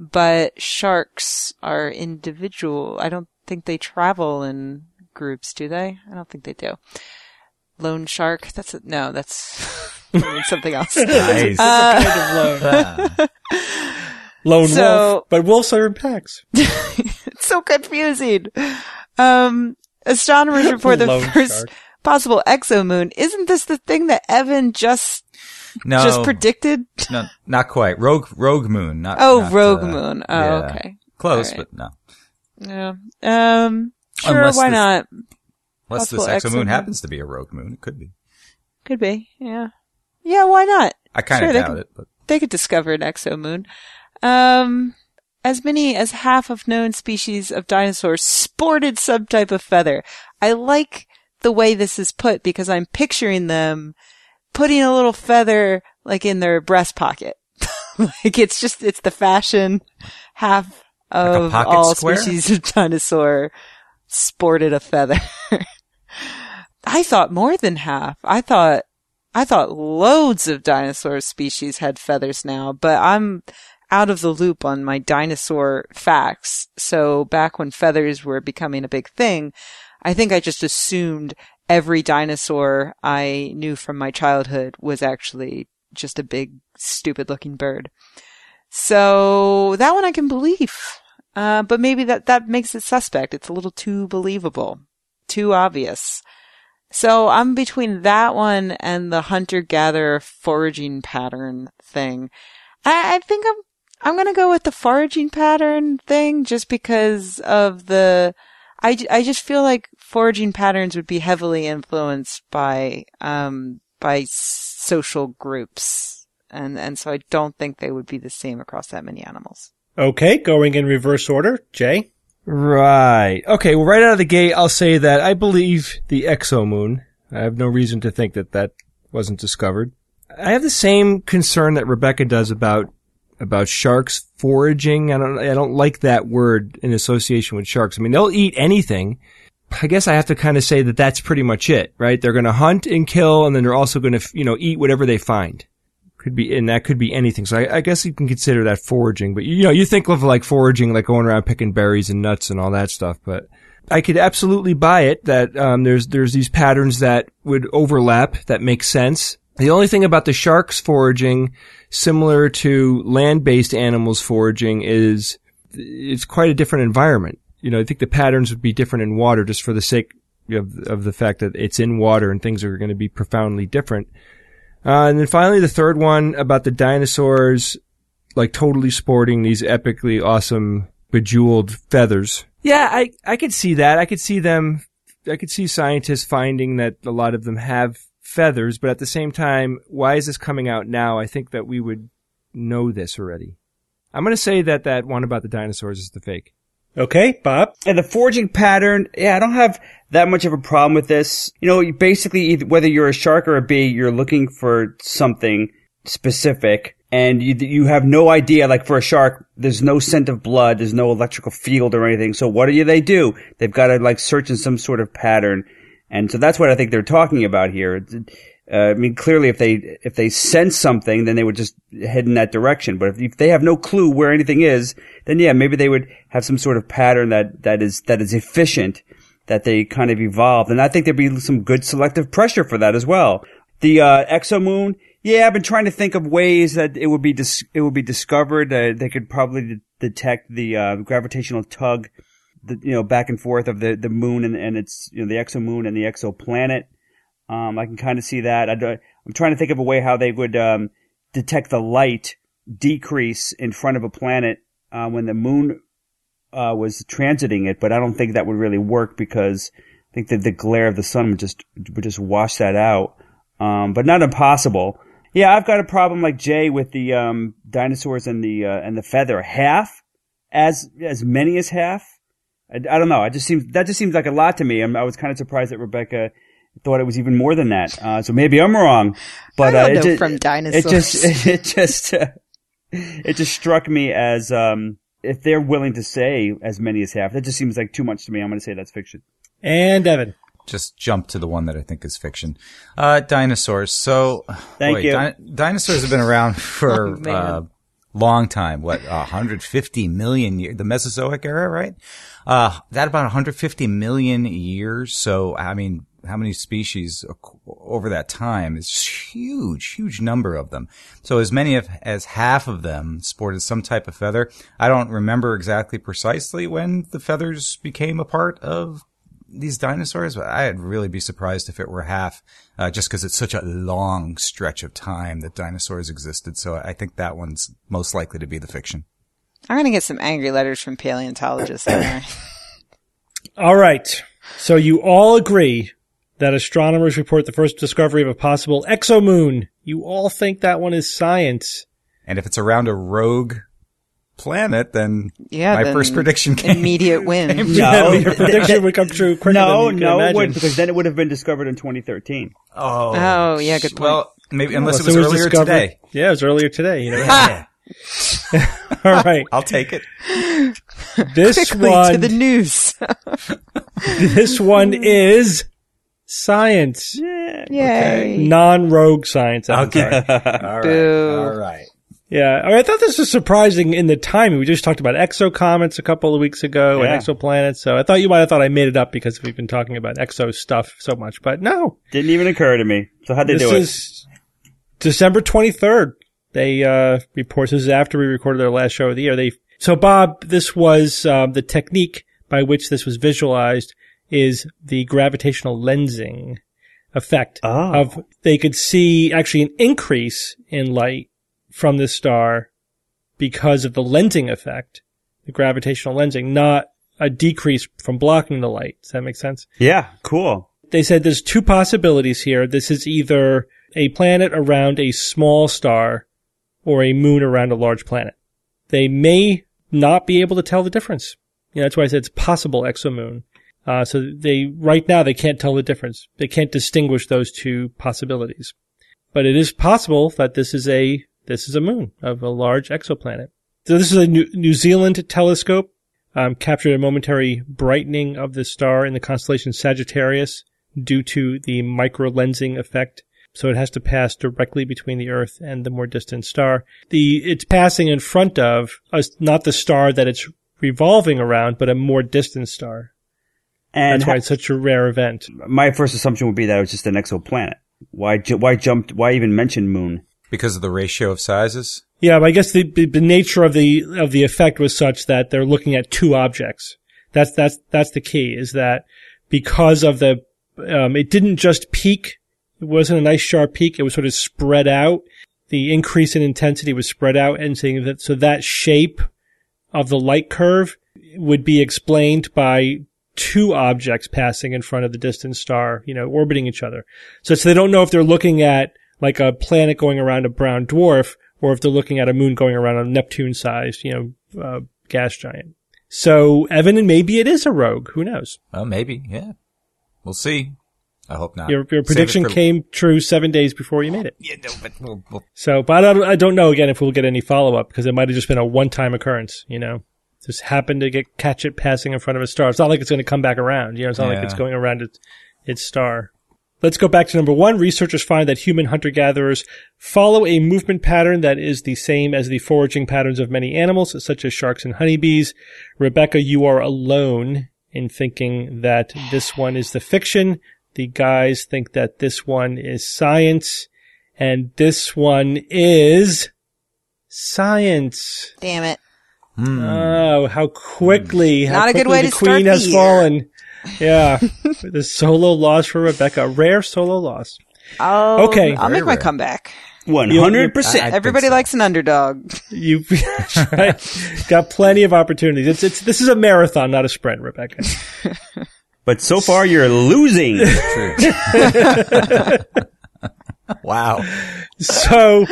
but sharks are individual. I don't think they travel in groups, do they? I don't think they do. Lone shark? That's a, no, that's something else. Nice. Uh, Lone So- wolf, but wolves are in packs. it's so confusing. Um, astronomers report the Lone first shark. possible exomoon. Isn't this the thing that Evan just no, just predicted? no, not quite. Rogue, Rogue Moon. Not. Oh, not, Rogue uh, Moon. Oh, yeah. okay. Close, right. but no. Yeah. Um, sure, Unless why this- not? Unless this exomoon exomoon. happens to be a Rogue Moon, it could be. Could be. Yeah. Yeah, why not? I kind of doubt can- it, but They could discover an exomoon. Um, as many as half of known species of dinosaurs sported some type of feather. I like the way this is put because I'm picturing them putting a little feather like in their breast pocket. like it's just, it's the fashion. Half of pocket all square? species of dinosaur sported a feather. I thought more than half. I thought I thought loads of dinosaur species had feathers now, but I'm out of the loop on my dinosaur facts. So back when feathers were becoming a big thing, I think I just assumed every dinosaur I knew from my childhood was actually just a big, stupid looking bird. So that one I can believe. Uh, but maybe that, that makes it suspect. It's a little too believable. Too obvious. So I'm between that one and the hunter-gatherer foraging pattern thing. I, I think I'm, I'm gonna go with the foraging pattern thing just because of the, I, I just feel like foraging patterns would be heavily influenced by, um, by social groups. And, and so I don't think they would be the same across that many animals. Okay, going in reverse order. Jay? Right. Okay. Well, right out of the gate, I'll say that I believe the exomoon. I have no reason to think that that wasn't discovered. I have the same concern that Rebecca does about about sharks foraging. I don't. I don't like that word in association with sharks. I mean, they'll eat anything. I guess I have to kind of say that that's pretty much it, right? They're going to hunt and kill, and then they're also going to, you know, eat whatever they find. Could be, and that could be anything. So I, I guess you can consider that foraging. But you know, you think of like foraging, like going around picking berries and nuts and all that stuff. But I could absolutely buy it that um, there's there's these patterns that would overlap that make sense. The only thing about the sharks foraging, similar to land-based animals foraging, is it's quite a different environment. You know, I think the patterns would be different in water just for the sake of, of the fact that it's in water and things are going to be profoundly different. Uh, and then finally, the third one about the dinosaurs, like totally sporting these epically awesome bejeweled feathers. Yeah, I, I could see that. I could see them, I could see scientists finding that a lot of them have feathers, but at the same time, why is this coming out now? I think that we would know this already. I'm going to say that that one about the dinosaurs is the fake. Okay, Bob. And the forging pattern, yeah, I don't have that much of a problem with this. You know, basically, whether you're a shark or a bee, you're looking for something specific and you, you have no idea, like for a shark, there's no scent of blood, there's no electrical field or anything. So what do they do? They've got to like search in some sort of pattern. And so that's what I think they're talking about here. Uh, I mean, clearly if they, if they sense something, then they would just head in that direction. But if, if they have no clue where anything is, then yeah, maybe they would have some sort of pattern that, that is, that is efficient, that they kind of evolved. And I think there'd be some good selective pressure for that as well. The, uh, exomoon, yeah, I've been trying to think of ways that it would be dis- it would be discovered. Uh, they could probably de- detect the uh, gravitational tug, the, you know, back and forth of the, the moon and, and its you know the exomoon and the exoplanet. Um, I can kind of see that. I am trying to think of a way how they would um, detect the light decrease in front of a planet uh, when the moon uh, was transiting it, but I don't think that would really work because I think that the glare of the sun would just would just wash that out. Um, but not impossible. Yeah, I've got a problem like Jay with the um, dinosaurs and the uh, and the feather. Half, as as many as half. I, I don't know. I just seems that just seems like a lot to me. I'm, i was kind of surprised that Rebecca thought it was even more than that. Uh, so maybe I'm wrong. But I don't uh, know it, from dinosaurs. It just it just uh, it just struck me as um, if they're willing to say as many as half. That just seems like too much to me. I'm going to say that's fiction. And Evan just jump to the one that I think is fiction. Uh, dinosaurs. So, thank boy, you. Di- dinosaurs have been around for a oh, uh, long time. What, 150 million years? The Mesozoic era, right? Uh, that about 150 million years. So, I mean, how many species over that time is huge, huge number of them. So as many of, as half of them sported some type of feather. I don't remember exactly precisely when the feathers became a part of these dinosaurs, but I'd really be surprised if it were half, uh, just because it's such a long stretch of time that dinosaurs existed. So I think that one's most likely to be the fiction. I'm gonna get some angry letters from paleontologists. all right. So you all agree that astronomers report the first discovery of a possible exomoon. You all think that one is science. And if it's around a rogue planet, then yeah, my then first prediction came. Immediate win. no, your prediction would come true quicker No, no, it would because then it would have been discovered in 2013. Oh, oh, yeah, good point. Well, maybe unless well, it was, it was earlier today. Yeah, it was earlier today. You know. All right, I'll take it. This Quickly one to the news. this one is science. Yay! Okay. Non-rogue science. Okay. All right. All right. Yeah, I, mean, I thought this was surprising in the timing. We just talked about exocomets a couple of weeks ago yeah. and exoplanets, so I thought you might have thought I made it up because we've been talking about exo stuff so much, but no. Didn't even occur to me. So how'd they this do it? Is December 23rd. They, uh, report, this is after we recorded their last show of the year. They, so Bob, this was, um, the technique by which this was visualized is the gravitational lensing effect oh. of, they could see actually an increase in light from this star because of the lensing effect, the gravitational lensing, not a decrease from blocking the light. Does that make sense? Yeah, cool. They said there's two possibilities here. This is either a planet around a small star or a moon around a large planet. They may not be able to tell the difference. You know, that's why I said it's possible exomoon. Uh, so they, right now, they can't tell the difference. They can't distinguish those two possibilities. But it is possible that this is a this is a moon of a large exoplanet. So this is a New, New Zealand telescope, um, captured a momentary brightening of the star in the constellation Sagittarius due to the microlensing effect. So it has to pass directly between the Earth and the more distant star. The, it's passing in front of us, not the star that it's revolving around, but a more distant star. And that's why it's such a rare event. My first assumption would be that it was just an exoplanet. Why ju- why jumped? Why even mention moon? Because of the ratio of sizes? Yeah, but I guess the, the, the nature of the of the effect was such that they're looking at two objects. That's that's that's the key. Is that because of the um, it didn't just peak. It wasn't a nice sharp peak. It was sort of spread out. The increase in intensity was spread out, and saying that so that shape of the light curve would be explained by two objects passing in front of the distant star, you know, orbiting each other. So, so they don't know if they're looking at like a planet going around a brown dwarf or if they're looking at a moon going around a Neptune sized, you know, uh, gas giant. So Evan, and maybe it is a rogue. Who knows? Well, maybe. Yeah. We'll see. I hope not. Your, your prediction for- came true seven days before you made it. Yeah, no, but we'll, we'll, So, but I don't, I don't know again if we'll get any follow up because it might have just been a one time occurrence, you know. Just happened to get catch it passing in front of a star. It's not like it's going to come back around. You know, it's not like it's going around its, its star. Let's go back to number one. Researchers find that human hunter gatherers follow a movement pattern that is the same as the foraging patterns of many animals, such as sharks and honeybees. Rebecca, you are alone in thinking that this one is the fiction. The guys think that this one is science. And this one is science. Damn it. Mm. Oh, how quickly! Mm. How Not a good way the to start queen the has year. fallen. Yeah, the solo loss for Rebecca, rare solo loss. Oh, Okay. I'll Very make my comeback. One hundred percent. think Everybody so. likes an underdog. You right? got plenty of opportunities. It's it's this is a marathon, not a sprint, Rebecca. But so far you're losing. Wow. So,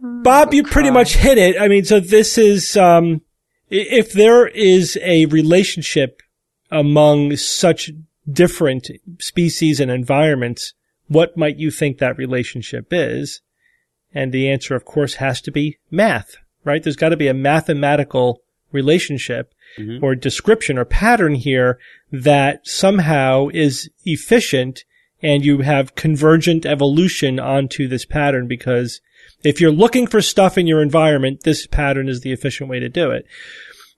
Bob, you pretty much hit it. I mean, so this is, um, if there is a relationship among such different species and environments, what might you think that relationship is? And the answer, of course, has to be math, right? There's got to be a mathematical relationship or description or pattern here that somehow is efficient and you have convergent evolution onto this pattern because if you're looking for stuff in your environment, this pattern is the efficient way to do it.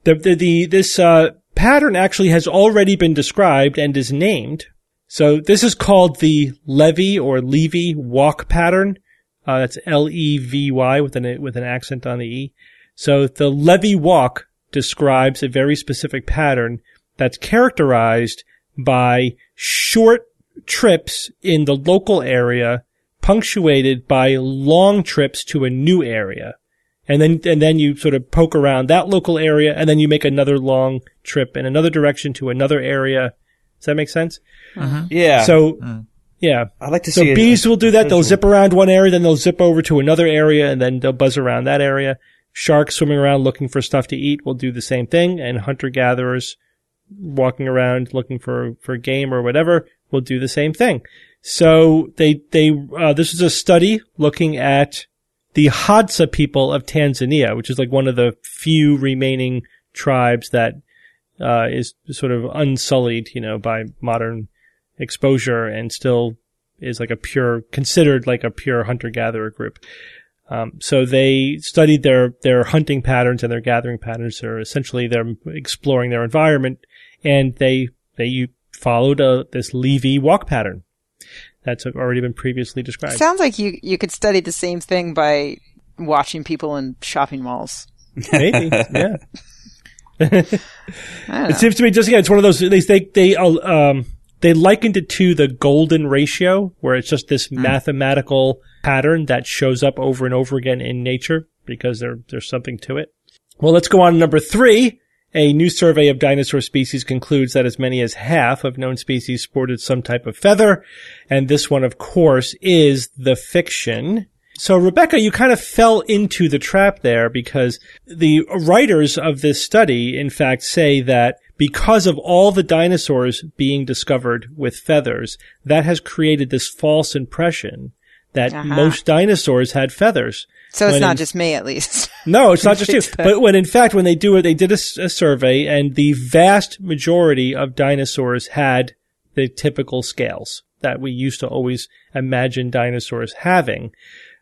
The, the, the this, uh, pattern actually has already been described and is named. So this is called the Levy or Levy walk pattern. Uh, that's L-E-V-Y with an, with an accent on the E. So the Levy walk describes a very specific pattern that's characterized by short trips in the local area punctuated by long trips to a new area. And then, and then you sort of poke around that local area and then you make another long trip in another direction to another area. Does that make sense? Uh-huh. Yeah. So, hmm. yeah. I'd like to So see. a- bees will do that. They'll zip around one area, then they'll zip over to another area, and then they'll buzz around that area. Sharks swimming around looking for stuff to eat will do the same thing, and hunter gatherers walking around looking for for game or whatever will do the same thing. So they they uh, this is a study looking at the Hadza people of Tanzania, which is like one of the few remaining tribes that uh, is sort of unsullied, you know, by modern exposure and still is like a pure, considered like a pure hunter-gatherer group. Um, so they studied their, their hunting patterns and their gathering patterns. They're essentially, they're exploring their environment and they, they followed a, this Levy walk pattern that's already been previously described. Sounds like you you could study the same thing by watching people in shopping malls. Maybe, yeah. I don't know. It seems to me just again, it's one of those they they they uh, um they likened it to the golden ratio, where it's just this mathematical pattern that shows up over and over again in nature because there there's something to it. Well, let's go on to number three. A new survey of dinosaur species concludes that as many as half of known species sported some type of feather, and this one, of course, is the fiction. So, Rebecca, you kind of fell into the trap there because the writers of this study, in fact, say that because of all the dinosaurs being discovered with feathers, that has created this false impression that Uh-huh. most dinosaurs had feathers. So it's when not in- just me, at least. no, it's not just you. But when in fact, when they do it, they did a survey and the vast majority of dinosaurs had the typical scales that we used to always imagine dinosaurs having.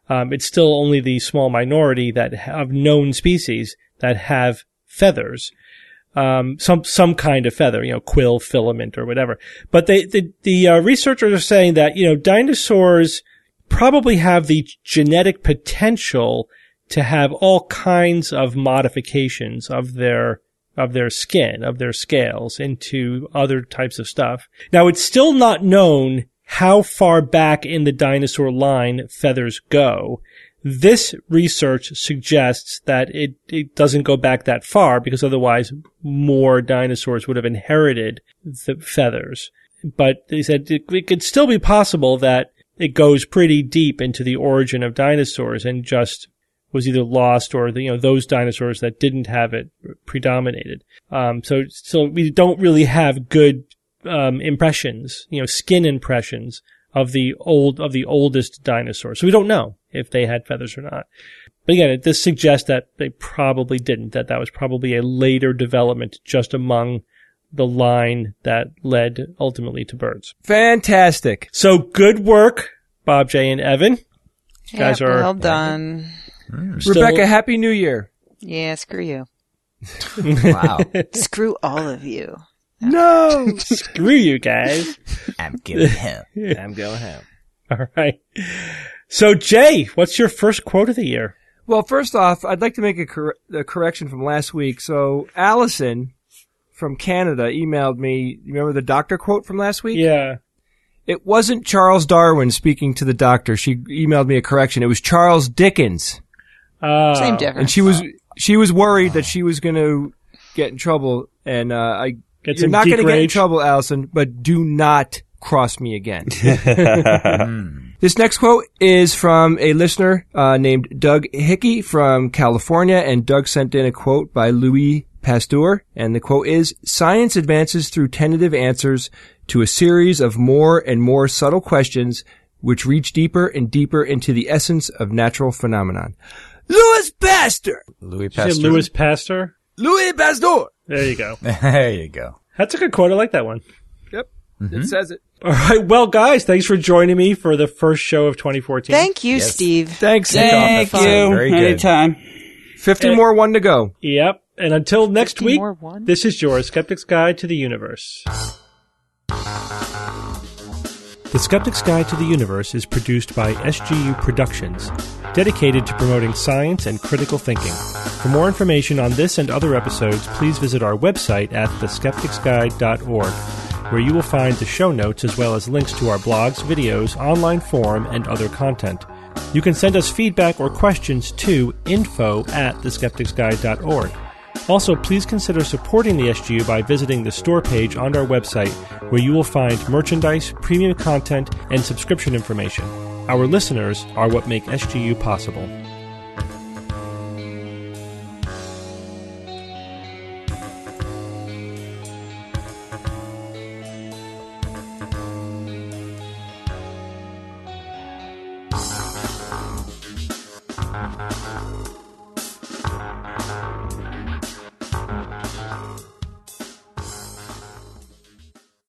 Um, it's still only the small minority that have known species that have feathers. um, some some kind of feather, you know, quill, filament, or whatever. But they the the uh, researchers are saying that you know dinosaurs probably have the genetic potential to have all kinds of modifications of their of their skin, of their scales into other types of stuff. Now it's still not known how far back in the dinosaur line feathers go. This research suggests that it, it doesn't go back that far because otherwise more dinosaurs would have inherited the feathers. But they said it, it could still be possible that it goes pretty deep into the origin of dinosaurs and just was either lost or the, you know those dinosaurs that didn't have it predominated. Um, so so we don't really have good um, impressions, you know, skin impressions of the old of the oldest dinosaurs. So we don't know if they had feathers or not. But again, this suggests that they probably didn't. That that was probably a later development just among the line that led ultimately to birds. Fantastic. So good work, Bob J and Evan. You guys are well done. still- Rebecca, happy new year. Yeah, screw you. Wow. Screw all of you. No. Screw you guys. I'm giving him. I'm going home. All right. So Jay, what's your first quote of the year? Well, first off, I'd like to make a, cor- a correction from last week. So, Allison from Canada emailed me. You remember the doctor quote from last week? Yeah. It wasn't Charles Darwin speaking to the doctor. She emailed me a correction. It was Charles Dickens, Uh, Same difference. and she was she was worried that she was going to get in trouble. And uh, I, Get you're not going to get in trouble, Allison. But do not cross me again. This next quote is from a listener uh, named Doug Hickey from California, and Doug sent in a quote by Louis Pasteur, and the quote is, Science advances through tentative answers to a series of more and more subtle questions which reach deeper and deeper into the essence of natural phenomenon. Louis Pasteur! Louis Did say Pasteur. Louis Pasteur. Louis Pasteur! There you go. there you go. That's a good quote. I like that one. Yep, it mm-hmm. says it. All right. Well, guys, thanks for joining me for the first show of 2014. Thank you, Yes. Steve. Thanks. Thank Fine. you. Very good. Anytime. 50 more, one to go. Yep. And until next week, this is your Skeptic's Guide to the Universe. The Skeptic's Guide to the Universe is produced by SGU Productions, dedicated to promoting science and critical thinking. For more information on this and other episodes, please visit our website at theskepticsguide.org, where you will find the show notes as well as links to our blogs, videos, online forum, and other content. You can send us feedback or questions to info at theskepticsguide.org. Also, please consider supporting the SGU by visiting the store page on our website, where you will find merchandise, premium content, and subscription information. Our listeners are what make SGU possible.